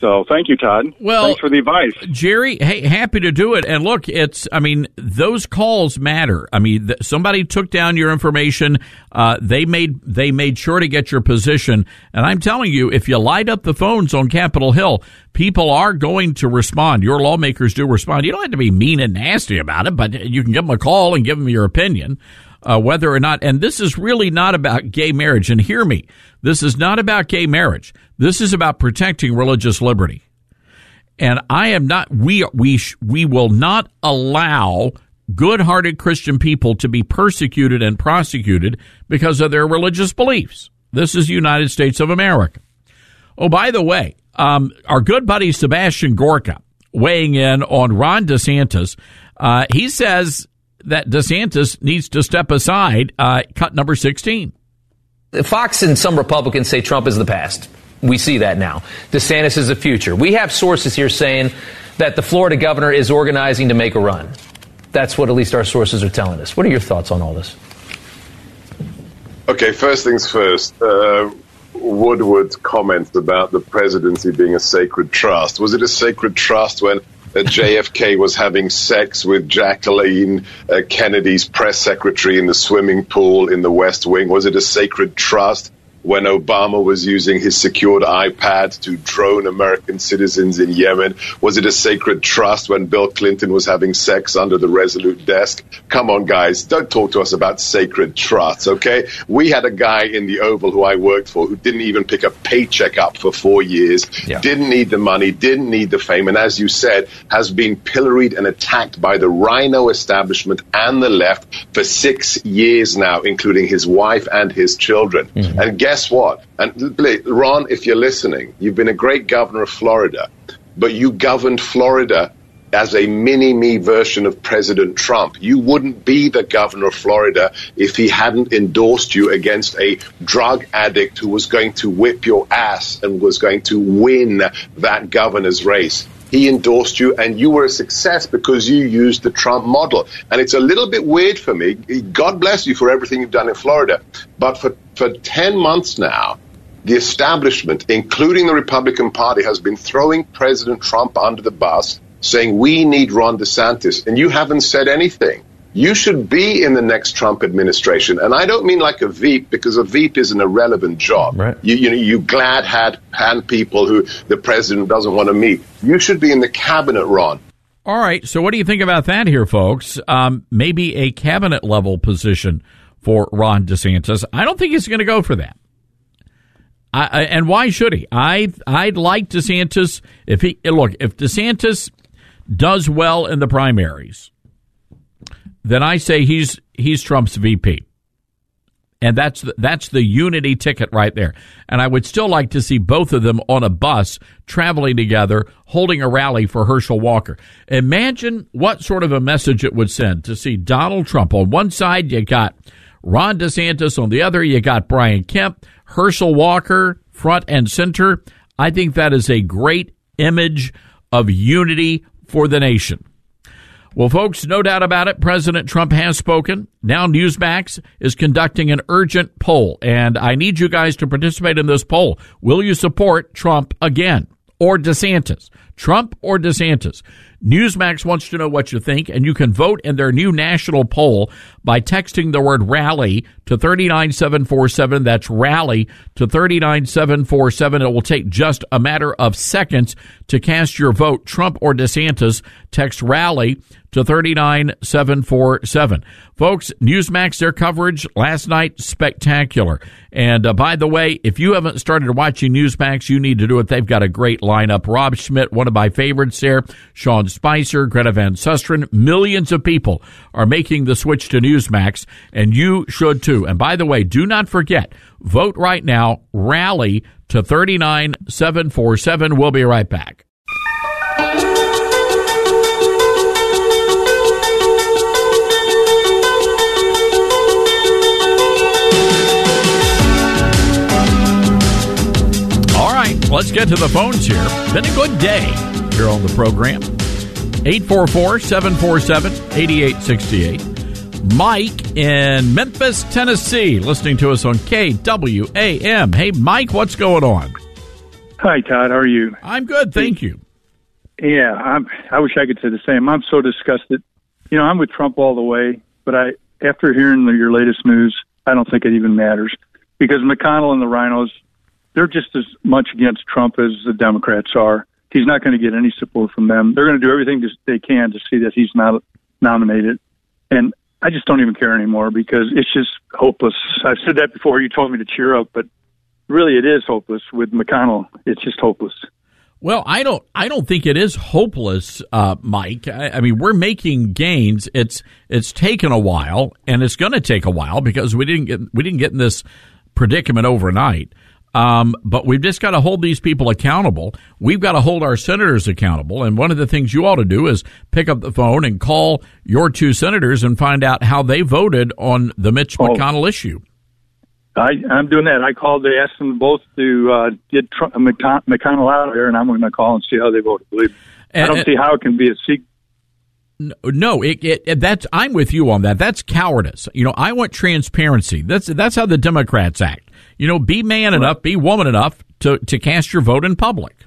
Speaker 28: So thank you, Todd.
Speaker 3: Well,
Speaker 28: thanks for the advice.
Speaker 3: Jerry, hey, happy to do it. And look, it's, I mean, those calls matter. I mean, th- somebody took down your information. Uh, they made, they made sure to get your position. And I'm telling you, if you light up the phones on Capitol Hill, people are going to respond. Your lawmakers do respond. You don't have to be mean and nasty about it, but you can give them a call and give them your opinion. Uh, whether or not, and this is really not about gay marriage. And hear me, this is not about gay marriage. This is about protecting religious liberty. And I am not. We we we will not allow good-hearted Christian people to be persecuted and prosecuted because of their religious beliefs. This is the United States of America. Oh, by the way, um, our good buddy Sebastian Gorka weighing in on Ron DeSantis. Uh, he says that DeSantis needs to step aside. Uh, cut number sixteen.
Speaker 29: Fox and some Republicans say Trump is the past. We see that now. DeSantis is the future. We have sources here saying that the Florida governor is organizing to make a run. That's what at least our sources are telling us. What are your thoughts on all this?
Speaker 19: Okay, first things first. Uh, Woodward's comments about the presidency being a sacred trust. Was it a sacred trust when JFK was having sex with Jacqueline uh, Kennedy's press secretary in the swimming pool in the West Wing? Was it a sacred trust when Obama was using his secured iPad to drone American citizens in Yemen? Was it a sacred trust when Bill Clinton was having sex under the Resolute desk? Come on, guys. Don't talk to us about sacred trusts, okay? We had a guy in the Oval who I worked for who didn't even pick a paycheck up for four years, didn't need the money, didn't need the fame, and as you said, has been pilloried and attacked by the RINO establishment and the left for six years now, including his wife and his children. Mm-hmm. And guess what? And Ron, if you're listening, you've been a great governor of Florida, but you governed Florida as a mini me version of President Trump. You wouldn't be the governor of Florida if he hadn't endorsed you against a drug addict who was going to whip your ass and was going to win that governor's race. He endorsed you, and you were a success because you used the Trump model. And it's a little bit weird for me. God bless you for everything you've done in Florida. But for, for 10 months now, the establishment, including the Republican Party, has been throwing President Trump under the bus, saying, We need Ron DeSantis. And you haven't said anything you should be in the next Trump administration. And I don't mean like a Veep because a Veep is an irrelevant job.
Speaker 29: Right.
Speaker 19: You, you know, you glad hand, hand people who the president doesn't want to meet. You should be in the cabinet, Ron.
Speaker 3: All right. So, what do you think about that here, folks? Um, maybe a cabinet level position for Ron DeSantis. I don't think he's going to go for that. I, I, and why should he? I I'd like DeSantis if he look if DeSantis does well in the primaries then I say he's he's Trump's VP. And that's the, that's the unity ticket right there. And I would still like to see both of them on a bus traveling together, holding a rally for Herschel Walker. Imagine what sort of a message it would send to see Donald Trump on one side, you got Ron DeSantis on the other, you got Brian Kemp, Herschel Walker front and center. I think that is a great image of unity for the nation. Well, folks, no doubt about it. President Trump has spoken. Now Newsmax is conducting an urgent poll, and I need you guys to participate in this poll. Will you support Trump again or DeSantis? Trump or DeSantis? Newsmax wants to know what you think, and you can vote in their new national poll by texting the word rally to 39747. That's rally to 39747. It will take just a matter of seconds to cast your vote. Trump or DeSantis, text rally to 39747. Folks, Newsmax, their coverage last night, spectacular. And uh, by the way, if you haven't started watching Newsmax, you need to do it. They've got a great lineup. Rob Schmitt, one of my favorites there, Sean Spicer, Greta Van Susteren. Millions of people are making the switch to Newsmax, and you should too. And by the way, do not forget, vote right now, rally to 39747. We'll be right back. All right, let's get to the phones here. Been a good day here on the program. 844 747 8868. Mike in Memphis, Tennessee, listening to us on KWAM. Hey, Mike, what's going on?
Speaker 28: Hi, Todd. How are you?
Speaker 3: I'm good, thank you.
Speaker 28: Yeah, I'm, I wish I could say the same. I'm so disgusted. You know, I'm with Trump all the way, but I, after hearing the, your latest news, I don't think it even matters because McConnell and the RINOs, they're just as much against Trump as the Democrats are. He's not going to get any support from them. They're going to do everything they can to see that he's not nominated. And I just don't even care anymore because it's just hopeless. I've said that before. You told me to cheer up, but really it is hopeless with McConnell. It's just hopeless.
Speaker 3: Well, I don't. I don't think it is hopeless, uh, Mike. I, I mean, we're making gains. It's it's taken a while, and it's going to take a while because we didn't get we didn't get in this predicament overnight. Um, but we've just got to hold these people accountable. We've got to hold our senators accountable. And one of the things you ought to do is pick up the phone and call your two senators and find out how they voted on the Mitch
Speaker 28: Oh.
Speaker 3: McConnell issue.
Speaker 28: I, I'm doing that. I called. They asked them both to uh, get Trump, McCon- McConnell out of there, and I'm going to call and see how they voted. Believe me. I don't
Speaker 3: and-
Speaker 28: see how it can be a secret.
Speaker 3: No, it, it- that's I'm with you on that. That's cowardice. You know, I want transparency. That's that's how the Democrats act. You know, be man enough, be woman enough to to cast your vote in public.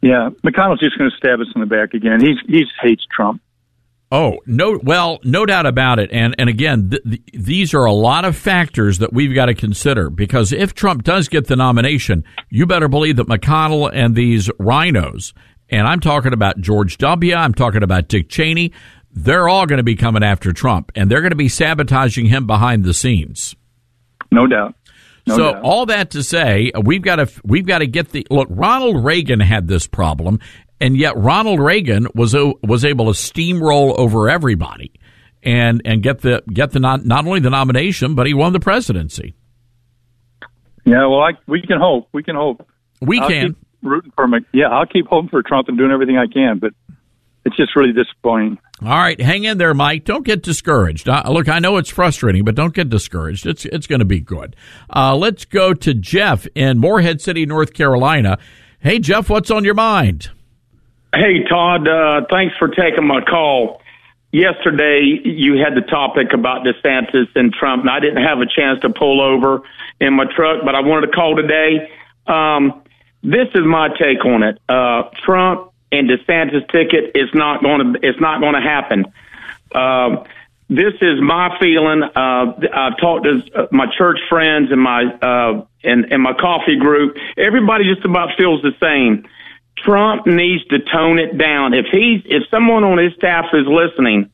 Speaker 28: Yeah, McConnell's just going to stab us in the back again. He's he's hates Trump.
Speaker 3: Oh no! Well, no doubt about it. And and again, th- th- these are a lot of factors that we've got to consider because if Trump does get the nomination, you better believe that McConnell and these RINOs, and I'm talking about George W. I'm talking about Dick Cheney. They're all going to be coming after Trump, and they're going to be sabotaging him behind the scenes.
Speaker 28: No doubt. No
Speaker 3: so
Speaker 28: doubt.
Speaker 3: all that to say, we've got to we've got to get the look. Ronald Reagan had this problem, and yet Ronald Reagan was a, was able to steamroll over everybody, and and get the get the not not only the nomination, but he won the presidency.
Speaker 28: Yeah, well, I, we can hope. We can hope.
Speaker 3: We
Speaker 28: I'll
Speaker 3: can.
Speaker 28: rooting for Mc, Yeah, I'll keep hoping for Trump and doing everything I can, but it's just really disappointing.
Speaker 3: All right, hang in there, Mike. Don't get discouraged. Uh, look, I know it's frustrating, but don't get discouraged. It's it's going to be good. Uh, let's go to Jeff in Morehead City, North Carolina. Hey, Jeff, what's on your mind?
Speaker 30: Hey, Todd, uh, thanks for taking my call. Yesterday, you had the topic about DeSantis and Trump, and I didn't have a chance to pull over in my truck, but I wanted to call today. Um, this is my take on it. Uh, Trump and DeSantis ticket is not going to it's not going to happen. Uh, this is my feeling. Uh, I've talked to my church friends and my uh, and, and my coffee group. Everybody just about feels the same. Trump needs to tone it down. If he's if someone on his staff is listening,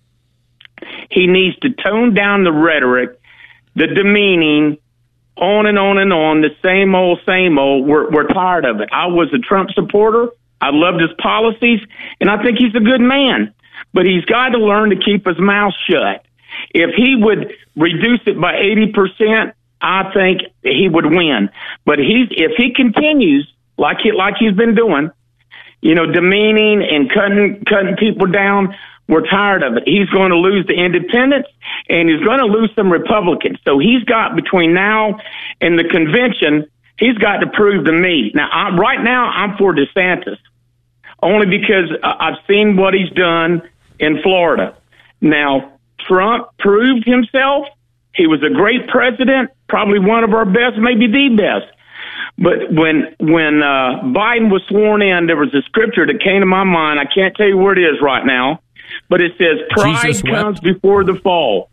Speaker 30: he needs to tone down the rhetoric, the demeaning, on and on and on, the same old, same old. We're we're tired of it. I was a Trump supporter. I loved his policies, and I think he's a good man. But he's got to learn to keep his mouth shut. If he would reduce it by eighty percent, I think he would win. But he's if he continues like he like he's been doing, you know, demeaning and cutting cutting people down. We're tired of it. He's going to lose the independents and he's going to lose some Republicans. So he's got between now and the convention, he's got to prove to me. Now, I, right now, I'm for DeSantis only because I've seen what he's done in Florida. Now, Trump proved himself. He was a great president, probably one of our best, maybe the best. But when when uh, Biden was sworn in, there was a scripture that came to my mind. I can't tell you where it is right now, but it says, "Pride comes before the fall."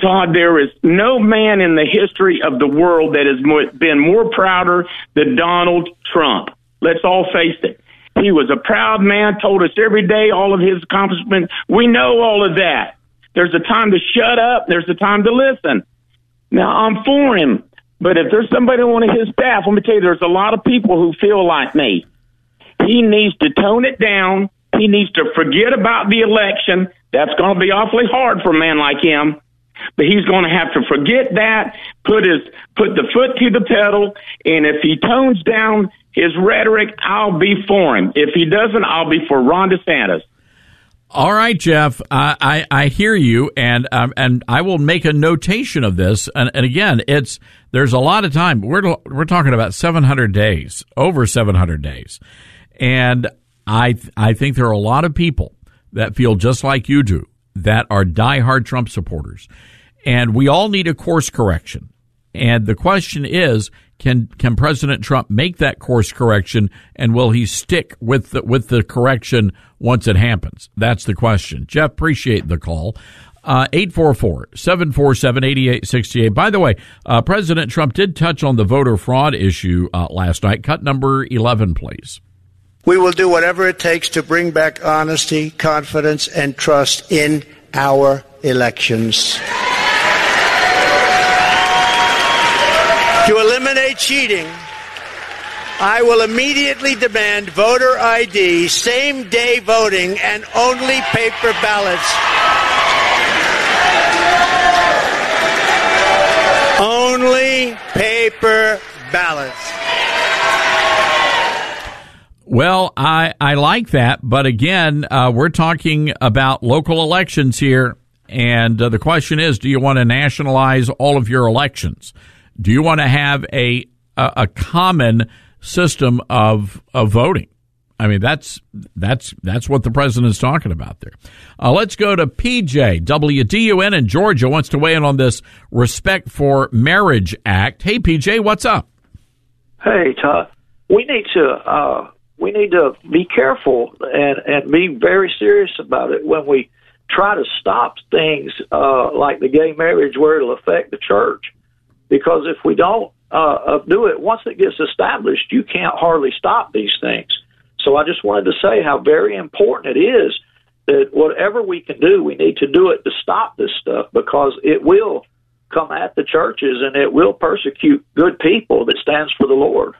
Speaker 30: Todd, there is no man in the history of the world that has been more prouder than Donald Trump. Let's all face it. He was a proud man, told us every day all of his accomplishments. We know all of that. There's a time to shut up, there's a time to listen. Now, I'm for him, but if there's somebody on his staff, let me tell you, there's a lot of people who feel like me. He needs to tone it down. He needs to forget about the election. That's going to be awfully hard for a man like him. But he's going to have to forget that, put his put the foot to the pedal, and if he tones down his rhetoric, I'll be for him. If he doesn't, I'll be for Ron DeSantis.
Speaker 3: All right, Jeff. I I, I hear you, and um, and I will make a notation of this. And, and again, it's there's a lot of time. We're we're talking about 700 days, over 700 days, and I I think there are a lot of people that feel just like you do that are diehard Trump supporters, and we all need a course correction. And the question is, can can President Trump make that course correction, and will he stick with the, with the correction once it happens? That's the question. Jeff, appreciate the call. Uh, 844-747-8868. By the way, uh, President Trump did touch on the voter fraud issue uh, last night. Cut number 11, please.
Speaker 4: We will do whatever it takes to bring back honesty, confidence, and trust in our elections. To eliminate cheating, I will immediately demand voter ID, same day voting, and only paper ballots. Only paper ballots.
Speaker 3: Well, I, I like that, but again, uh, we're talking about local elections here, and uh, the question is, do you want to nationalize all of your elections? Do you want to have a a, a common system of of voting? I mean, that's that's that's what the president is talking about there. Uh, let's go to PJ WDUN in Georgia wants to weigh in on this Respect for Marriage Act. Hey, PJ, what's up?
Speaker 31: Hey, Todd. We need to uh, we need to be careful and and be very serious about it when we try to stop things uh, like the gay marriage where it'll affect the church. Because if we don't uh, do it, once it gets established, you can't hardly stop these things. So I just wanted to say how very important it is that whatever we can do, we need to do it to stop this stuff because it will come at the churches and it will persecute good people that stands for the Lord.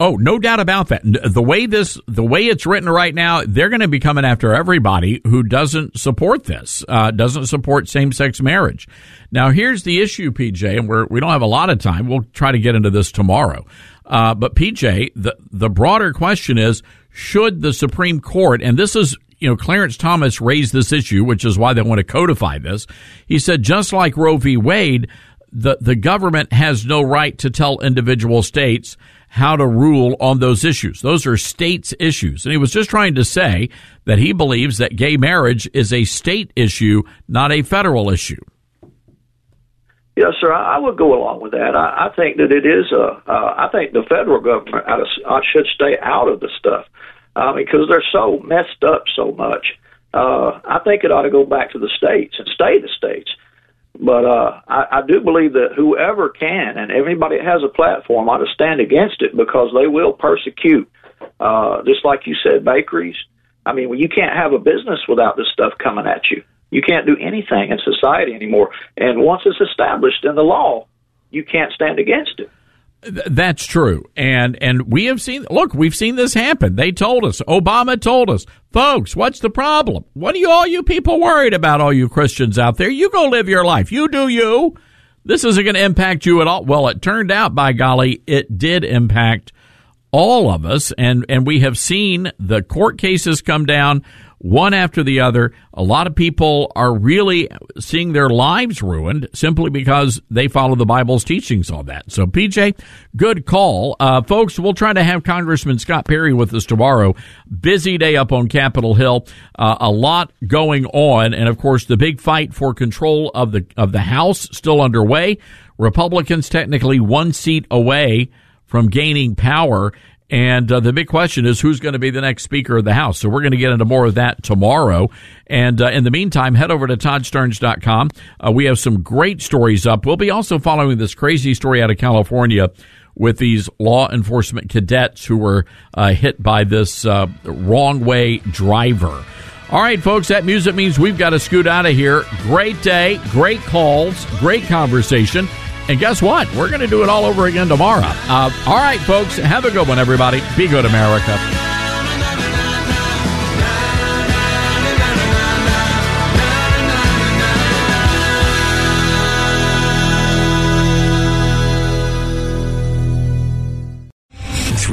Speaker 3: Oh, no doubt about that. The way this, the way it's written right now, they're going to be coming after everybody who doesn't support this, uh, doesn't support same-sex marriage. Now, here's the issue, PJ, and we're, we don't have a lot of time. We'll try to get into this tomorrow. Uh, but PJ, the the broader question is: Should the Supreme Court, and this is you know, Clarence Thomas raised this issue, which is why they want to codify this. He said, just like Roe v. Wade, the, the government has no right to tell individual states how to rule on those issues. Those are states' issues. And he was just trying to say that he believes that gay marriage is a state issue, not a federal issue.
Speaker 31: Yes, sir. I, would go along with that. I, I think that it is a. Uh, I think the federal government should stay out of the stuff uh, because they're so messed up so much. Uh, I think it ought to go back to the states and stay the states. But uh, I, I do believe that whoever can and everybody that has a platform ought to stand against it because they will persecute. Uh, just like you said, bakeries. I mean, well, you can't have a business without this stuff coming at you. You can't do anything in society anymore. And once it's established in the law, you can't stand against it.
Speaker 3: That's true. And and we have seen look, we've seen this happen. They told us, Obama told us, folks, what's the problem? What are you all you people worried about, all you Christians out there? You go live your life. You do you. This isn't going to impact you at all. Well, it turned out by golly, it did impact all of us and and we have seen the court cases come down one after the other. A lot of people are really seeing their lives ruined simply because they follow the Bible's teachings on that. So, PJ, good call. Uh, folks, we'll try to have Congressman Scott Perry with us tomorrow. Busy day up on Capitol Hill. Uh, a lot going on. And of course, the big fight for control of the, of the House still underway. Republicans technically one seat away from gaining power. And uh, the big question is who's going to be the next Speaker of the House. So we're going to get into more of that tomorrow. And uh, in the meantime, head over to ToddStarnes.com. Uh, we have some great stories up. We'll be also following this crazy story out of California with these law enforcement cadets who were uh, hit by this uh, wrong way driver. All right, folks, that music means we've got to scoot out of here. Great day, great calls, great conversation. And guess what? We're going to do it all over again tomorrow. Uh, all right, folks, have a good one, everybody. Be good, America.